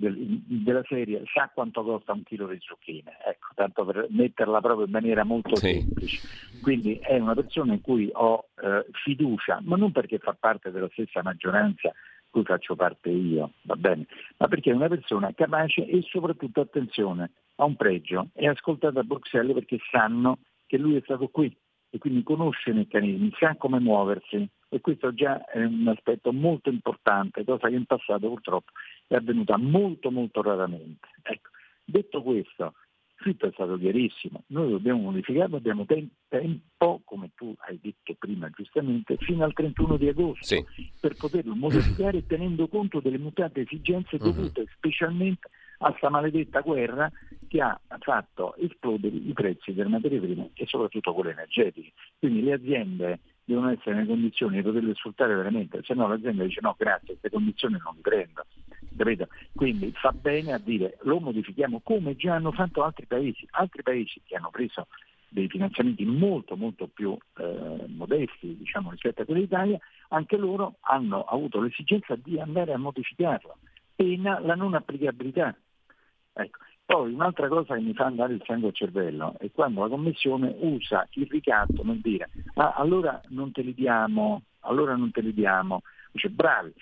del, della serie sa quanto costa un chilo di zucchine, ecco, tanto per metterla proprio in maniera molto sì. semplice. Quindi è una persona in cui ho eh, fiducia, ma non perché fa parte della stessa maggioranza cui faccio parte io, va bene, ma perché è una persona capace e soprattutto, attenzione, ha un pregio, è ascoltata a Bruxelles perché sanno che lui è stato qui e quindi conosce i meccanismi, sa come muoversi e questo già è un aspetto molto importante, cosa che in passato purtroppo è avvenuta molto molto raramente. Ecco. Detto questo, Fitto è stato chiarissimo, noi dobbiamo modificarlo, abbiamo tempo, come tu hai detto prima giustamente, fino al 31 di agosto sì. per poterlo modificare tenendo conto delle mutate esigenze dovute uh-huh. specialmente a questa maledetta guerra che ha fatto esplodere i prezzi delle materie prime e soprattutto quelle energetiche. Quindi le aziende devono essere nelle condizioni di poterle sfruttare veramente, se no l'azienda dice no grazie, queste condizioni non mi prendo. Capito? Quindi fa bene a dire lo modifichiamo come già hanno fatto altri paesi, altri paesi che hanno preso dei finanziamenti molto molto più eh, modesti diciamo, rispetto a quelli d'Italia, anche loro hanno avuto l'esigenza di andare a modificarlo, pena la non applicabilità. Ecco. Poi un'altra cosa che mi fa andare il sangue al cervello è quando la Commissione usa il ricatto nel dire ah, allora non te li diamo, allora non te li diamo. Dice bravi,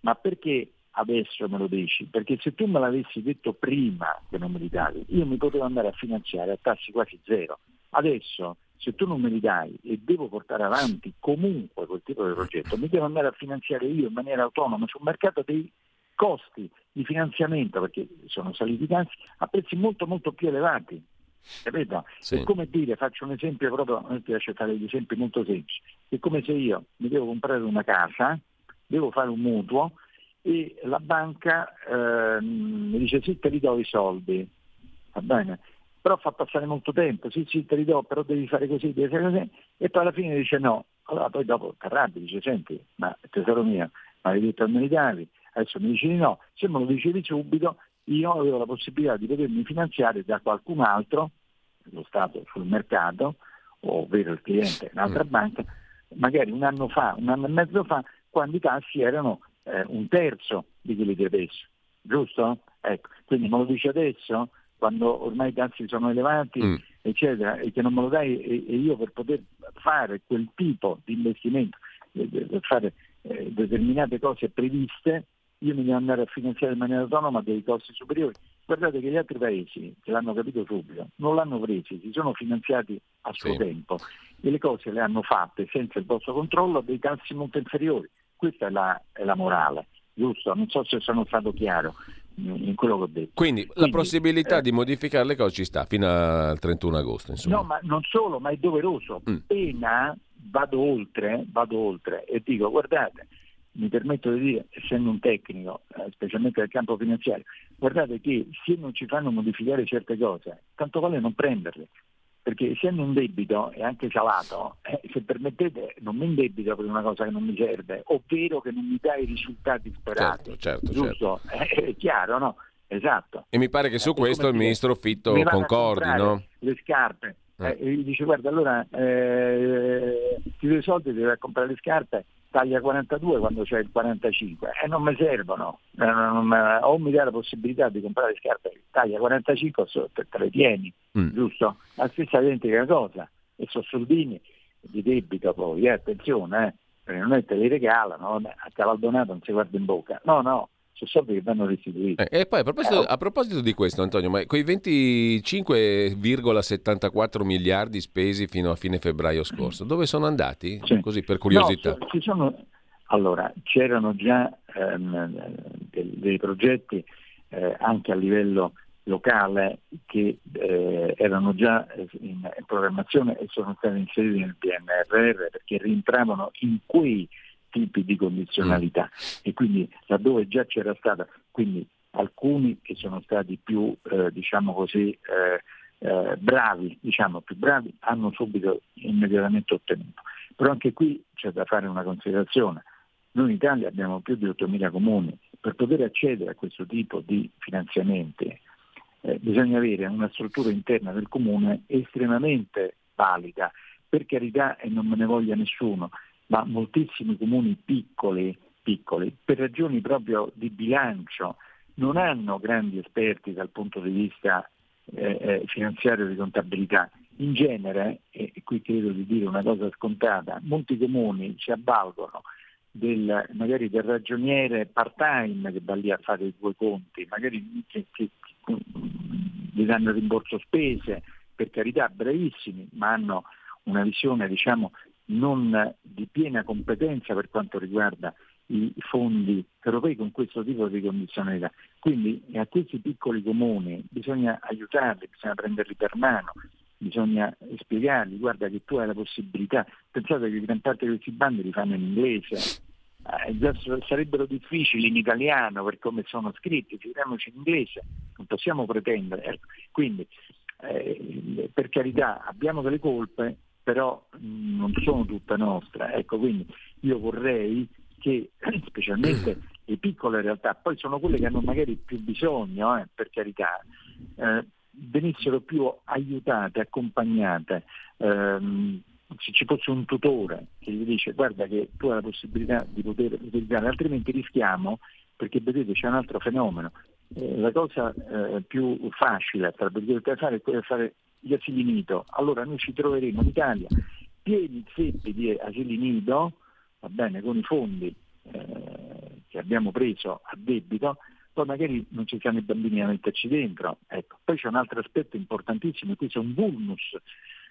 ma perché adesso me lo dici? Perché se tu me l'avessi detto prima che non me li davi, io mi potevo andare a finanziare a tassi quasi zero. Adesso se tu non me li dai e devo portare avanti comunque quel tipo di progetto, mi devo andare a finanziare io in maniera autonoma sul mercato dei costi di finanziamento, perché sono saliti i tassi, a prezzi molto molto più elevati. Capito? Sì. È come dire, faccio un esempio proprio, a me piace fare degli esempi molto semplici, è come se io mi devo comprare una casa, devo fare un mutuo e la banca eh, mi dice sì te li do i soldi, va bene? Però fa passare molto tempo, sì sì te li do, però devi fare così, devi fare così, e poi alla fine dice no, allora poi dopo ti arrabbi, dice senti, ma tesoro mio, ma hai detto a me li davi, adesso mi dici di no, se me lo dicevi subito io avevo la possibilità di potermi finanziare da qualcun altro, lo Stato sul mercato, ovvero il cliente un'altra mm. banca, magari un anno fa, un anno e mezzo fa, quando i tassi erano eh, un terzo di quelli di adesso, giusto? Ecco, quindi me lo dici adesso, quando ormai i tassi sono elevati, mm. eccetera, e che non me lo dai e, e, io per poter fare quel tipo di investimento, eh, per fare eh, determinate cose previste, io mi devo andare a finanziare in maniera autonoma dei costi superiori. Guardate che gli altri paesi, che l'hanno capito subito, non l'hanno presi, si sono finanziati a suo sì. tempo e le cose le hanno fatte senza il vostro controllo a dei tassi molto inferiori. Questa è la, è la morale, giusto? Non so se sono stato chiaro in quello che ho detto. Quindi, Quindi la possibilità eh, di modificare le cose ci sta fino al 31 agosto. Insomma. No, ma non solo, ma è doveroso. Mm. Appena vado oltre, vado oltre e dico guardate, mi permetto di dire, essendo un tecnico, eh, specialmente nel campo finanziario, guardate che se non ci fanno modificare certe cose, tanto vale non prenderle, perché essendo un debito e anche salato, eh, se permettete non mi indebito per una cosa che non mi serve, ovvero che non mi dà i risultati sperati. Certo, certo, giusto? Certo. Eh, è chiaro, no? Esatto. E mi pare che su eh, questo il ministro Fitto concordi, no? Le scarpe. Eh. eh dice guarda allora eh, ti do i soldi devi comprare le scarpe taglia 42 quando c'è il 45 e non mi servono, eh, non, non, o mi dà la possibilità di comprare scarpe taglia 45 te, te le tieni, mm. giusto? La stessa identica cosa, e sono soldini di debito poi, eh, attenzione, eh, perché non è te li regalano, a cavaldonato non si guarda in bocca, no, no, che vanno restituiti. Eh, e poi a proposito, eh, a proposito, di questo, Antonio, ma quei 25,74 miliardi spesi fino a fine febbraio scorso, dove sono andati? Sì. Così per curiosità. No, sono, allora, c'erano già ehm, dei, dei, progetti eh, anche a livello locale che eh, erano già in, in programmazione e sono stati inseriti nel PNRR perché rientravano in quei tipi di condizionalità mm. e quindi laddove già c'era stata, quindi alcuni che sono stati più eh, diciamo così eh, eh, bravi, diciamo più bravi, hanno subito immediatamente ottenuto. Però anche qui c'è da fare una considerazione. Noi in Italia abbiamo più di 8.000 comuni. Per poter accedere a questo tipo di finanziamenti eh, bisogna avere una struttura interna del comune estremamente valida. Per carità, e non me ne voglia nessuno, ma moltissimi comuni piccoli, piccoli, per ragioni proprio di bilancio, non hanno grandi esperti dal punto di vista eh, eh finanziario di contabilità. In genere, e qui credo di dire una cosa scontata, molti comuni si avvalgono del, magari del ragioniere part-time che va lì a fare i due conti, magari che, che, che gli danno rimborso spese, per carità bravissimi, ma hanno una visione diciamo, non di piena competenza per quanto riguarda i fondi europei con questo tipo di condizionalità. Quindi a questi piccoli comuni bisogna aiutarli, bisogna prenderli per mano, bisogna spiegargli, guarda che tu hai la possibilità, pensate che gran parte di questi bandi li fanno in inglese, eh, sarebbero difficili in italiano per come sono scritti, figuriamoci in inglese, non possiamo pretendere. Ecco. Quindi eh, per carità abbiamo delle colpe, però non sono tutte nostre. Ecco, quindi io vorrei che specialmente le piccole realtà, poi sono quelle che hanno magari più bisogno, eh, per carità, eh, venissero più aiutate, accompagnate. Ehm, se ci fosse un tutore che gli dice guarda che tu hai la possibilità di poter utilizzare, altrimenti rischiamo, perché vedete c'è un altro fenomeno. Eh, la cosa eh, più facile tra virgolette fare è quella di fare gli asili nido. Allora noi ci troveremo in Italia pieni zeppi di asili nido, va bene, con i fondi eh, che abbiamo preso a debito, poi magari non ci siano i bambini a metterci dentro. Ecco. Poi c'è un altro aspetto importantissimo, e questo è un vulnus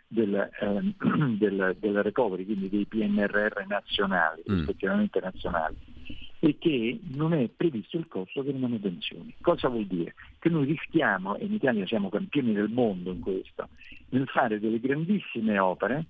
del, eh, del, del, recovery, quindi dei PNRR nazionali, mm. rispettivamente nazionali, e che non è previsto il costo delle manutenzioni. Cosa vuol dire? Che noi rischiamo, e in Italia siamo campioni del mondo in questo, nel fare delle grandissime opere,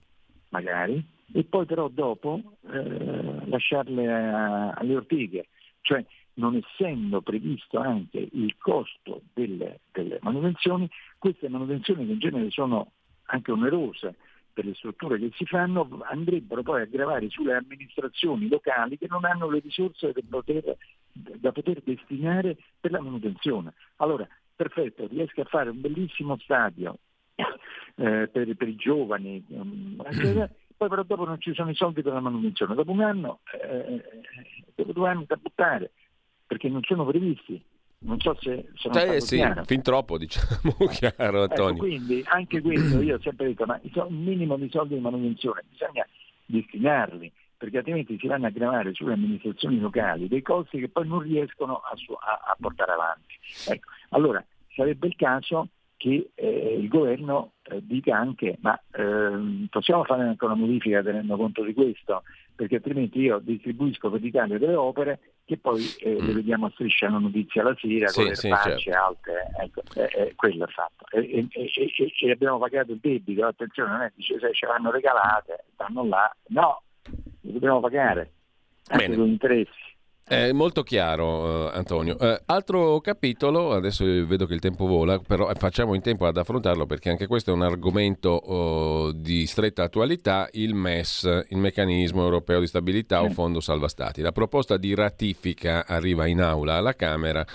magari, e poi però dopo eh, lasciarle a, alle ortighe, cioè non essendo previsto anche il costo delle, delle manutenzioni, queste manutenzioni che in genere sono anche onerose per le strutture che si fanno, andrebbero poi a gravare sulle amministrazioni locali che non hanno le risorse poter, da poter destinare per la manutenzione. Allora, perfetto, riesco a fare un bellissimo stadio eh, per, per, i giovani, um, poi però dopo non ci sono i soldi per la manutenzione. Dopo un anno, eh, dopo due anni da buttare, perché non sono previsti. Non so se sono cioè, sì, chiaro. fin troppo diciamo chiaro ecco, Antonio. Ecco, quindi anche questo io ho sempre detto, ma un minimo di soldi di manutenzione bisogna destinarli, perché altrimenti si vanno a gravare sulle amministrazioni locali dei costi che poi non riescono a, a, a portare avanti. Ecco, allora sarebbe il caso che eh, il governo eh, dica anche ma eh, possiamo fare anche una modifica tenendo conto di questo, perché altrimenti io distribuisco per l'Italia delle opere che poi eh, mm. le vediamo a striscia la notizia la sera sì, con le sì, certo. alte, ecco, eh, quello è fatto. E, e, e, e, abbiamo pagato il debito, attenzione, non è dice se ce l'hanno regalate, stanno là, no, le dobbiamo pagare, anche Bene. con interessi. È molto chiaro, eh, Antonio. Eh, altro capitolo, adesso vedo che il tempo vola, però facciamo in tempo ad affrontarlo perché anche questo è un argomento oh, di stretta attualità, il MES, il meccanismo europeo di stabilità o fondo salva stati. La proposta di ratifica arriva in aula alla Camera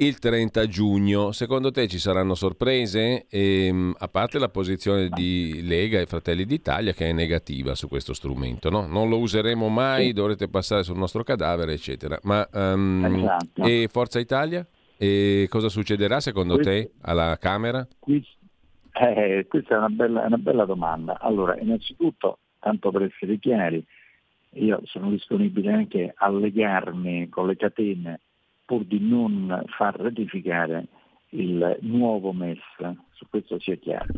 il 30 giugno. Secondo te ci saranno sorprese? E, ehm, a parte la posizione di Lega e Fratelli d'Italia che è negativa su questo strumento, no? non lo useremo mai, dovrete passare sul nostro cadavere, eccetera. Ma um, esatto. e Forza Italia? E cosa succederà secondo questo, te alla Camera? Eh, questa è una bella, una bella domanda. Allora, innanzitutto, tanto per essere chiari, io sono disponibile anche a legarmi con le catene pur di non far ratificare il nuovo MES, su questo sia chiaro.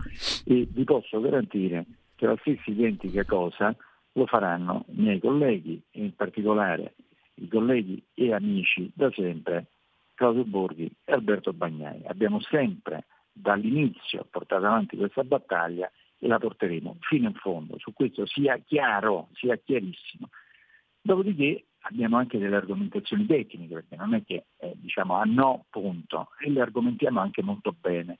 E vi posso garantire che la stessa identica cosa lo faranno i miei colleghi, e in particolare i colleghi e amici da sempre Claudio Borghi e Alberto Bagnai. Abbiamo sempre dall'inizio portato avanti questa battaglia e la porteremo fino in fondo, su questo sia chiaro, sia chiarissimo. Dopodiché abbiamo anche delle argomentazioni tecniche, perché non è che eh, diciamo a no punto, e le argomentiamo anche molto bene.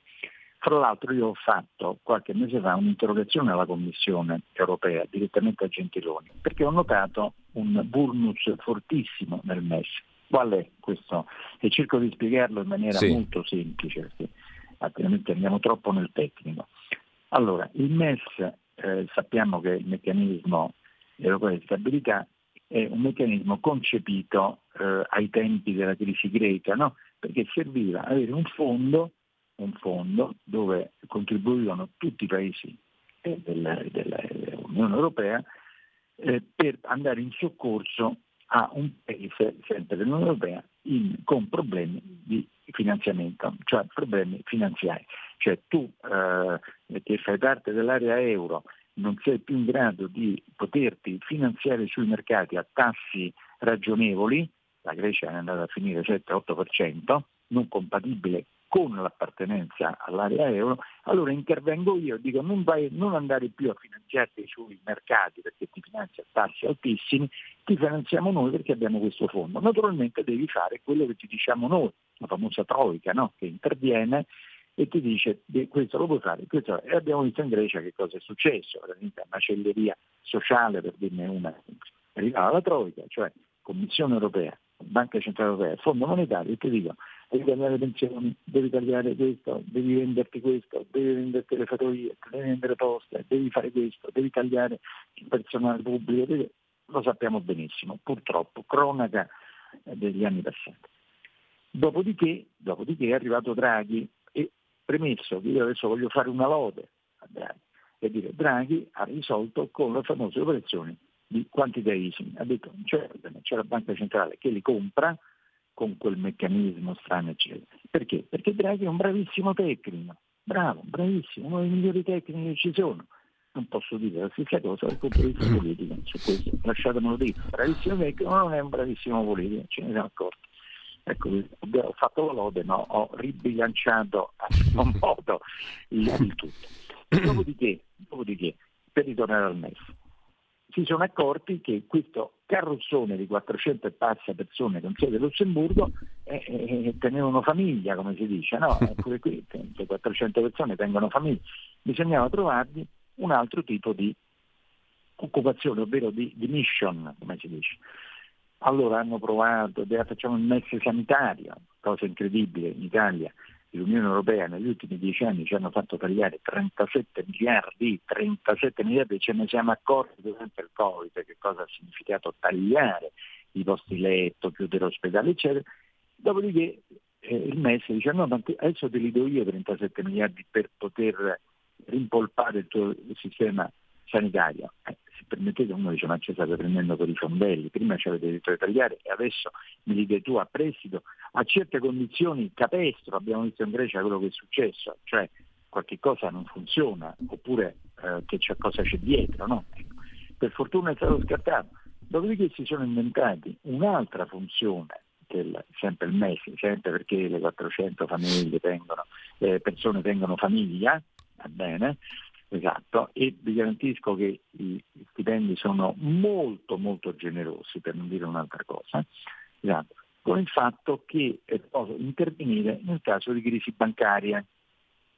Fra l'altro io ho fatto qualche mese fa un'interrogazione alla Commissione europea, direttamente a Gentiloni, perché ho notato un burnus fortissimo nel MES. Qual è questo? E cerco di spiegarlo in maniera sì. molto semplice, perché altrimenti andiamo troppo nel tecnico. Allora, il MES eh, sappiamo che il meccanismo europeo di stabilità è un meccanismo concepito eh, ai tempi della crisi greca, no? perché serviva avere un fondo, un fondo dove contribuivano tutti i paesi eh, dell'Unione Europea eh, per andare in soccorso a un paese, sempre dell'Unione Europea, in, con problemi di finanziamento, cioè problemi finanziari. Cioè tu eh, che fai parte dell'area euro non sei più in grado di poterti finanziare sui mercati a tassi ragionevoli, la Grecia è andata a finire 7-8%, non compatibile con l'appartenenza all'area euro, allora intervengo io e dico non, vai, non andare più a finanziarti sui mercati perché ti finanzia a tassi altissimi, ti finanziamo noi perché abbiamo questo fondo. Naturalmente devi fare quello che ti diciamo noi, la famosa troica no? che interviene e ti dice questo lo puoi fare, questo E abbiamo visto in Grecia che cosa è successo, veramente macelleria sociale per dirne una. Arrivava la Troica, cioè Commissione Europea, Banca Centrale Europea, Fondo Monetario e ti dicono devi tagliare le pensioni, devi tagliare questo, devi venderti questo, devi venderti le fattorie, devi vendere poste, devi fare questo, devi tagliare il personale pubblico, devi... lo sappiamo benissimo, purtroppo, cronaca degli anni passati. Dopodiché, dopodiché è arrivato Draghi Premesso che io adesso voglio fare una lode a Draghi e dire Draghi ha risolto con le famose operazioni di quantitative easing. Ha detto c'è, c'è la banca centrale che li compra con quel meccanismo strano, eccetera. Perché? Perché Draghi è un bravissimo tecnico, bravo, bravissimo, uno dei migliori tecnici che ci sono. Non posso dire la stessa cosa dal punto di vista politico su questo, lasciatemelo dire. Bravissimo tecnico, ma non è un bravissimo politico, ce ne siamo accorti. Ecco, ho fatto la lode, ma ho ribilanciato a suo modo il, il tutto. Dopodiché, dopodiché, per ritornare al MES, si sono accorti che questo carrozzone di 400 e passa persone con sede a Lussemburgo eh, eh, tenevano famiglia, come si dice, no? Eppure qui se 400 persone tengono famiglia, bisognava trovargli un altro tipo di occupazione, ovvero di, di mission, come si dice. Allora hanno provato, facciamo il MES sanitario, cosa incredibile in Italia. L'Unione Europea negli ultimi dieci anni ci hanno fatto tagliare 37 miliardi, 37 miliardi, ce ne siamo accorti durante il Covid che cosa ha significato tagliare i posti letto, chiudere ospedali, eccetera. Dopodiché eh, il MES dice no, adesso te li do io 37 miliardi per poter rimpolpare il tuo sistema sanitario. Eh, se permettete uno dice ma ci state prendendo per i fondelli, prima ci avete detto di tagliare e adesso mi dai tu a prestito, a certe condizioni capestro, abbiamo visto in Grecia quello che è successo, cioè qualche cosa non funziona oppure eh, che c'è cosa c'è dietro, no? ecco. Per fortuna è stato scartato. Dopodiché si sono inventati un'altra funzione del, sempre il MES, sempre perché le 400 famiglie tengono, eh, persone tengono famiglia, va bene, Esatto, e vi garantisco che i stipendi sono molto molto generosi, per non dire un'altra cosa, esatto, con il fatto che posso intervenire nel caso di crisi bancaria.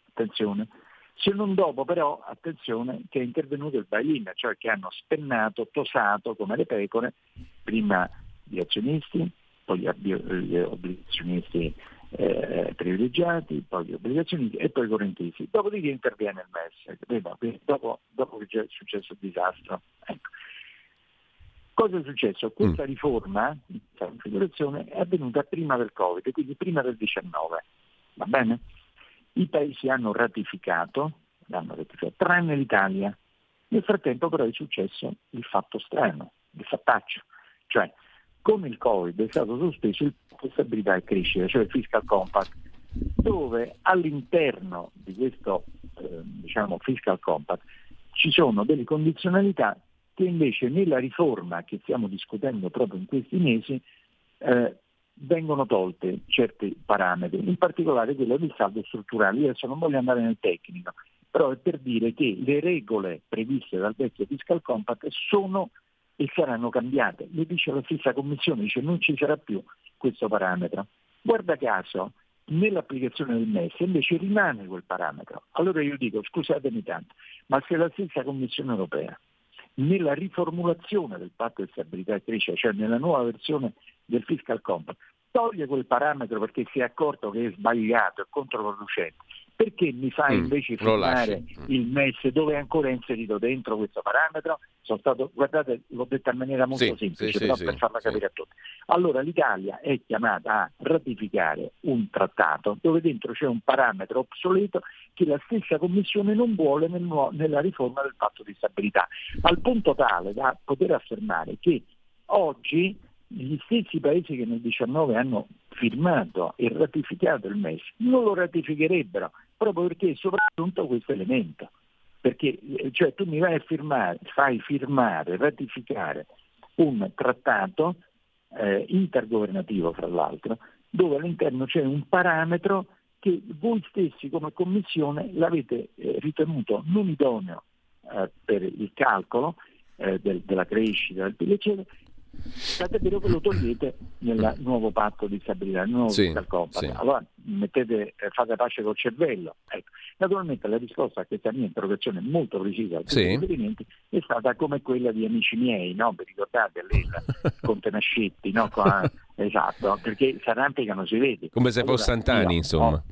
Attenzione, se non dopo però, attenzione, che è intervenuto il buy-in, cioè che hanno spennato, tosato come le pecore, prima gli azionisti, poi gli obbligazionisti eh, privilegiati, poi gli obbligazionisti e poi i correntisti. Dopodiché interviene il MES, dopo, dopo, che è successo il disastro. Ecco. Cosa è successo? Questa mm. riforma, questa configurazione è avvenuta prima del Covid, quindi prima del 19. Va bene? I paesi hanno ratificato, l'hanno ratificato, tranne l'Italia. Nel frattempo però è successo il fatto strano, il fattaccio, cioè con il Covid è stato sospeso il stabilità e crescita, cioè il fiscal compact, dove all'interno di questo eh, diciamo, fiscal compact ci sono delle condizionalità che invece nella riforma che stiamo discutendo proprio in questi mesi eh, vengono tolte certi parametri, in particolare quello del saldo strutturale. Io adesso non voglio andare nel tecnico, però è per dire che le regole previste dal vecchio fiscal compact sono e saranno cambiate. Lo dice la stessa Commissione, dice non ci sarà più questo parametro. Guarda caso, nell'applicazione del MES invece rimane quel parametro. Allora io dico, scusatemi tanto, ma se la stessa Commissione europea nella riformulazione del patto di stabilità e crescita, cioè nella nuova versione del fiscal compact, toglie quel parametro perché si è accorto che è sbagliato e controproducente perché mi fa mm, invece firmare il MES dove è ancora inserito dentro questo parametro? Sono stato, guardate, l'ho detta in maniera molto sì, semplice, sì, però sì, per farla capire a tutti. Allora l'Italia è chiamata a ratificare un trattato dove dentro c'è un parametro obsoleto che la stessa Commissione non vuole nel, nella riforma del patto di stabilità, al punto tale da poter affermare che oggi gli stessi paesi che nel 19 hanno firmato e ratificato il MES non lo ratificherebbero proprio perché è soprattutto questo elemento. Perché eh, cioè, tu mi vai a firmare, fai firmare, ratificare un trattato eh, intergovernativo fra l'altro, dove all'interno c'è un parametro che voi stessi come Commissione l'avete eh, ritenuto non idoneo eh, per il calcolo eh, del, della crescita, del PIL, eccetera, State vero che lo togliete nel nuovo patto di stabilità, nel nuovo sì, sì. Allora mettete, eh, fate pace col cervello. Ecco. Naturalmente la risposta a questa mia interrogazione molto precisa sì. è stata come quella di amici miei, no? Vi ricordate lei, il Conte Nascetti, no? Qua, esatto, perché si arrampicano si vede. Come se allora, fosse Santani, insomma.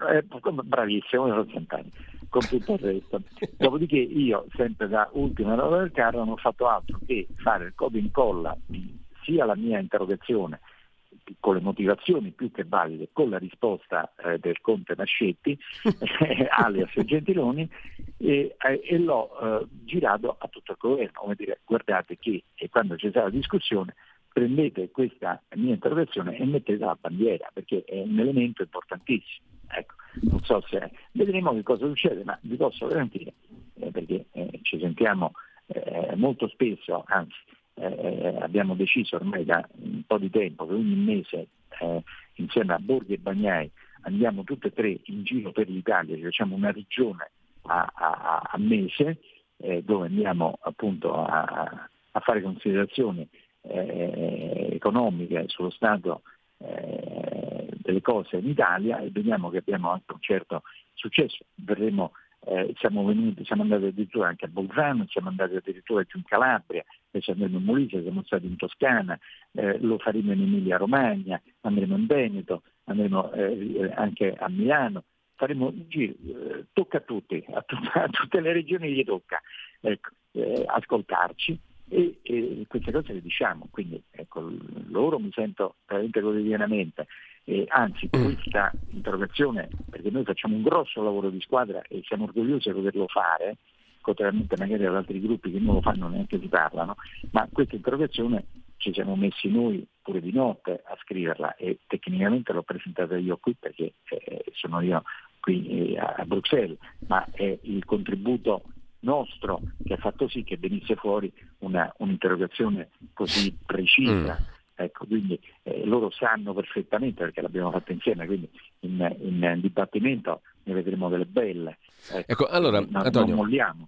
Ho, eh, bravissimo, sono cent'anni, con tutto il resto. Dopodiché io, sempre da ultima roba del carro, non ho fatto altro che fare il copia e incolla sia la mia interrogazione con le motivazioni più che valide, con la risposta eh, del Conte Nascetti, eh, alias Gentiloni, e, eh, e l'ho eh, girato a tutto il governo, come dire, guardate che e quando c'è stata la discussione prendete questa mia interrogazione e mettete la bandiera, perché è un elemento importantissimo. Ecco, non so se vedremo che cosa succede, ma vi posso garantire, eh, perché eh, ci sentiamo eh, molto spesso, anzi eh, abbiamo deciso ormai da un po' di tempo che ogni mese eh, insieme a Borghi e Bagnai andiamo tutte e tre in giro per l'Italia, facciamo una regione a, a, a mese eh, dove andiamo appunto a, a fare considerazioni economiche sullo stato delle cose in Italia e vediamo che abbiamo anche un certo successo. Verremo, eh, siamo, venuti, siamo andati addirittura anche a Bolzano, siamo andati addirittura giù in Calabria, poi andremo in Molise, siamo stati in Toscana, eh, lo faremo in Emilia Romagna, andremo in Veneto, andremo eh, anche a Milano, faremo un giro, eh, tocca a tutti, a, tut- a, tutte le regioni gli tocca ecco, eh, ascoltarci e, e, queste cose le diciamo, quindi ecco, loro mi sento veramente quotidianamente eh, anzi, mm. questa interrogazione, perché noi facciamo un grosso lavoro di squadra e siamo orgogliosi di poterlo fare, contrariamente magari ad altri gruppi che non lo fanno neanche si parlano, ma questa interrogazione ci siamo messi noi pure di notte a scriverla e tecnicamente l'ho presentata io qui perché eh, sono io qui eh, a Bruxelles, ma è il contributo nostro che ha fatto sì che venisse fuori una, un'interrogazione così precisa. Mm Ecco, quindi eh, loro sanno perfettamente perché l'abbiamo fatto insieme, quindi in, in dibattimento ne vedremo delle belle. Ecco, ecco allora non, Antonio,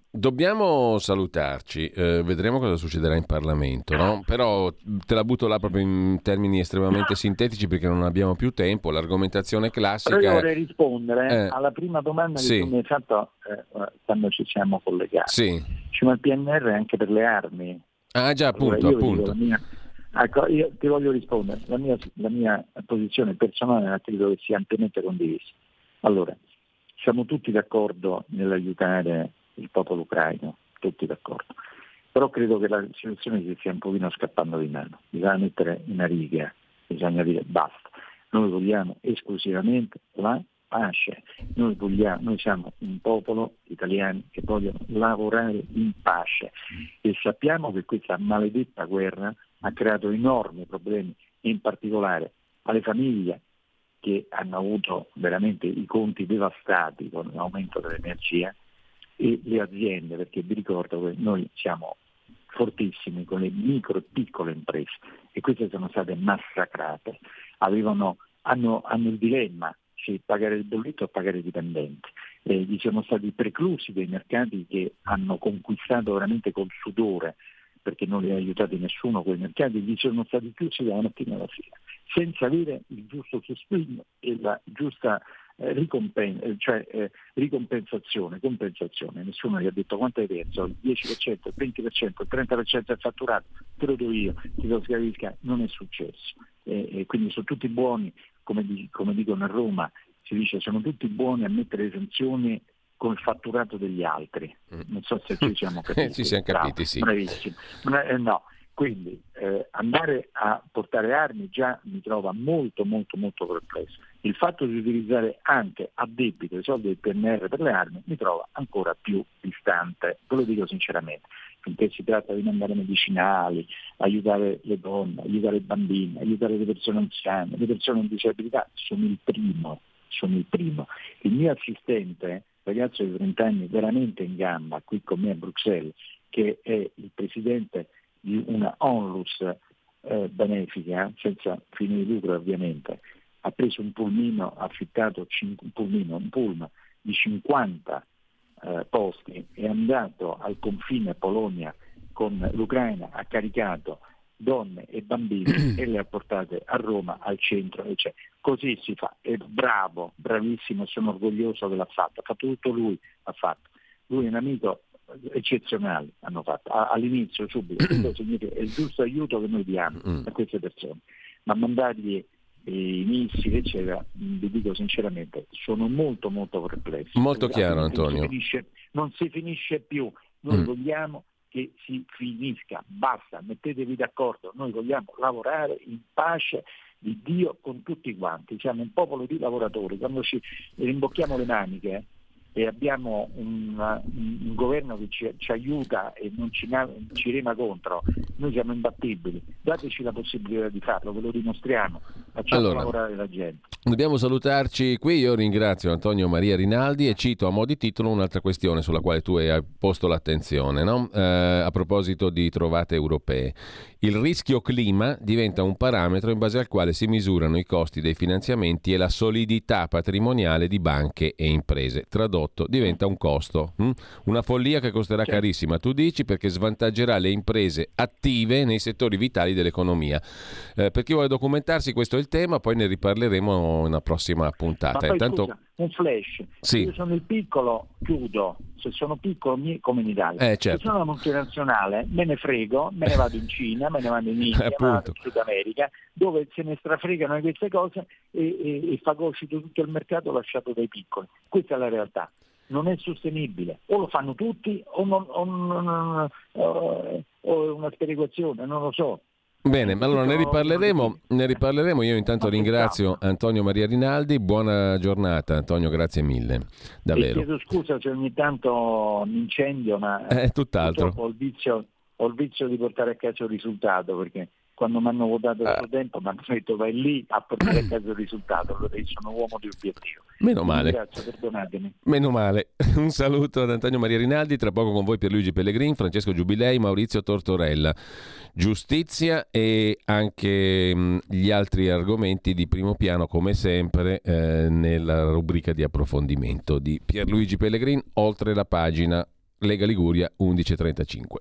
dobbiamo salutarci, eh, vedremo cosa succederà in Parlamento, no? però te la butto là proprio in termini estremamente sintetici perché non abbiamo più tempo, l'argomentazione classica... Però io vorrei rispondere eh, alla prima domanda sì. che tu mi hai fatto eh, quando ci siamo collegati. Sì. Ci il PNR anche per le armi. Ah già, appunto, allora, appunto. Ecco, io ti voglio rispondere, la mia, la mia posizione personale credo che sia ampiamente condivisa. Allora, siamo tutti d'accordo nell'aiutare il popolo ucraino, tutti d'accordo, però credo che la situazione si stia un pochino scappando di mano, bisogna mettere una riga, bisogna dire basta, noi vogliamo esclusivamente la pace, noi, vogliamo, noi siamo un popolo italiano che vogliono lavorare in pace. E sappiamo che questa maledetta guerra ha creato enormi problemi, in particolare alle famiglie che hanno avuto veramente i conti devastati con l'aumento dell'energia e le aziende, perché vi ricordo che noi siamo fortissimi con le micro e piccole imprese e queste sono state massacrate, Avevano, hanno, hanno, il dilemma se pagare il bollito o pagare i dipendenti. Eh, gli sono stati preclusi dei mercati che hanno conquistato veramente col sudore perché non li ha aiutati nessuno quei mercati, gli sono stati chiusi dalla mattina alla sera, senza avere il giusto sostegno e la giusta eh, ricompen- eh, cioè, eh, ricompensazione, compensazione. Nessuno gli ha detto quanto hai perso, il 10%, il 20%, il 30% è fatturato, te lo do io, ti do scavisca, non è successo. E, quindi sono tutti buoni, come, di, come dicono a Roma, si dice sono tutti buoni a mettere esenzioni con il fatturato degli altri. Mm. Non so se ci siamo capiti. ci siamo capiti, sì. Bravissimo. Eh, no, quindi eh, andare a portare armi già mi trova molto molto molto perplesso. Il fatto di utilizzare anche a debito i soldi del PNR per le armi mi trova ancora più distante, ve lo dico sinceramente, finché si tratta di mandare medicinali, aiutare le donne, aiutare i bambini, aiutare le persone anziane, le persone con disabilità, sono il primo, sono il primo. Il mio assistente, ragazzo di 30 anni veramente in gamba qui con me a Bruxelles, che è il presidente di una onlus eh, benefica, senza fine di lucro ovviamente, ha preso un pulmino, ha affittato un, pulmino, un pullman di 50 eh, posti, è andato al confine Polonia con l'Ucraina, ha caricato donne e bambini e le ha portate a Roma al centro. Cioè, così si fa, è bravo, bravissimo, sono orgoglioso che l'ha fatto, ha fatto tutto lui, ha fatto. Lui è un amico eccezionali hanno fatto. All'inizio subito. Questo significa è il giusto aiuto che noi diamo mm. a queste persone. Ma mandargli i missili eccetera vi dico sinceramente sono molto molto perplesso molto chiaro Antonio non si finisce, non si finisce più. Noi mm. vogliamo che si finisca. Basta mettetevi d'accordo noi vogliamo lavorare in pace di Dio con tutti quanti. Siamo un popolo di lavoratori. Quando ci rimbocchiamo le maniche e abbiamo un, un governo che ci, ci, aiuta e non ci, ci rema contro, noi siamo imbattibili, dateci la possibilità di farlo, ve lo dimostriamo, facciamo allora, lavorare la gente. Dobbiamo salutarci qui, io ringrazio Antonio Maria Rinaldi e cito a mo' di titolo un'altra questione sulla quale tu hai posto l'attenzione, no? eh, a proposito di trovate europee. Il rischio clima diventa un parametro in base al quale si misurano i costi dei finanziamenti e la solidità patrimoniale di banche e imprese. Tradotto, diventa un costo. Hm? Una follia che costerà certo. carissima, tu dici, perché svantaggerà le imprese attive nei settori vitali dell'economia. Eh, per chi vuole documentarsi, questo è il tema, poi ne riparleremo in una prossima puntata. Intanto... Scusa, un flash. Sì. Io sono il piccolo, chiudo. Se sono piccolo come in Italia. Eh, certo. Se sono una multinazionale me ne frego, me ne vado in Cina, me ne vado in India, me ne vado in Sud America, dove se ne strafregano di queste cose e, e, e fagocito tutto il mercato lasciato dai piccoli. Questa è la realtà non è sostenibile. O lo fanno tutti o, non, o, non, o, o è una sperequazione, non lo so. Bene, ma allora ne riparleremo, ne riparleremo. Io intanto ringrazio Antonio Maria Rinaldi. Buona giornata, Antonio, grazie mille. Davvero. E chiedo scusa se ogni tanto mi incendio, ma è tutt'altro. Ho il, vizio, ho il vizio di portare a casa il risultato perché quando mi hanno votato da ah. tempo mi hanno detto vai lì a portare a casa il risultato, allora io sono uomo di obiettivo. Meno male. Grazie, perdonatemi. Meno male. Un saluto ad Antonio Maria Rinaldi, tra poco con voi Pierluigi Pellegrin, Francesco Giubilei, Maurizio Tortorella. Giustizia e anche mh, gli altri argomenti di primo piano come sempre eh, nella rubrica di approfondimento di Pierluigi Pellegrin oltre la pagina Lega Liguria 1135.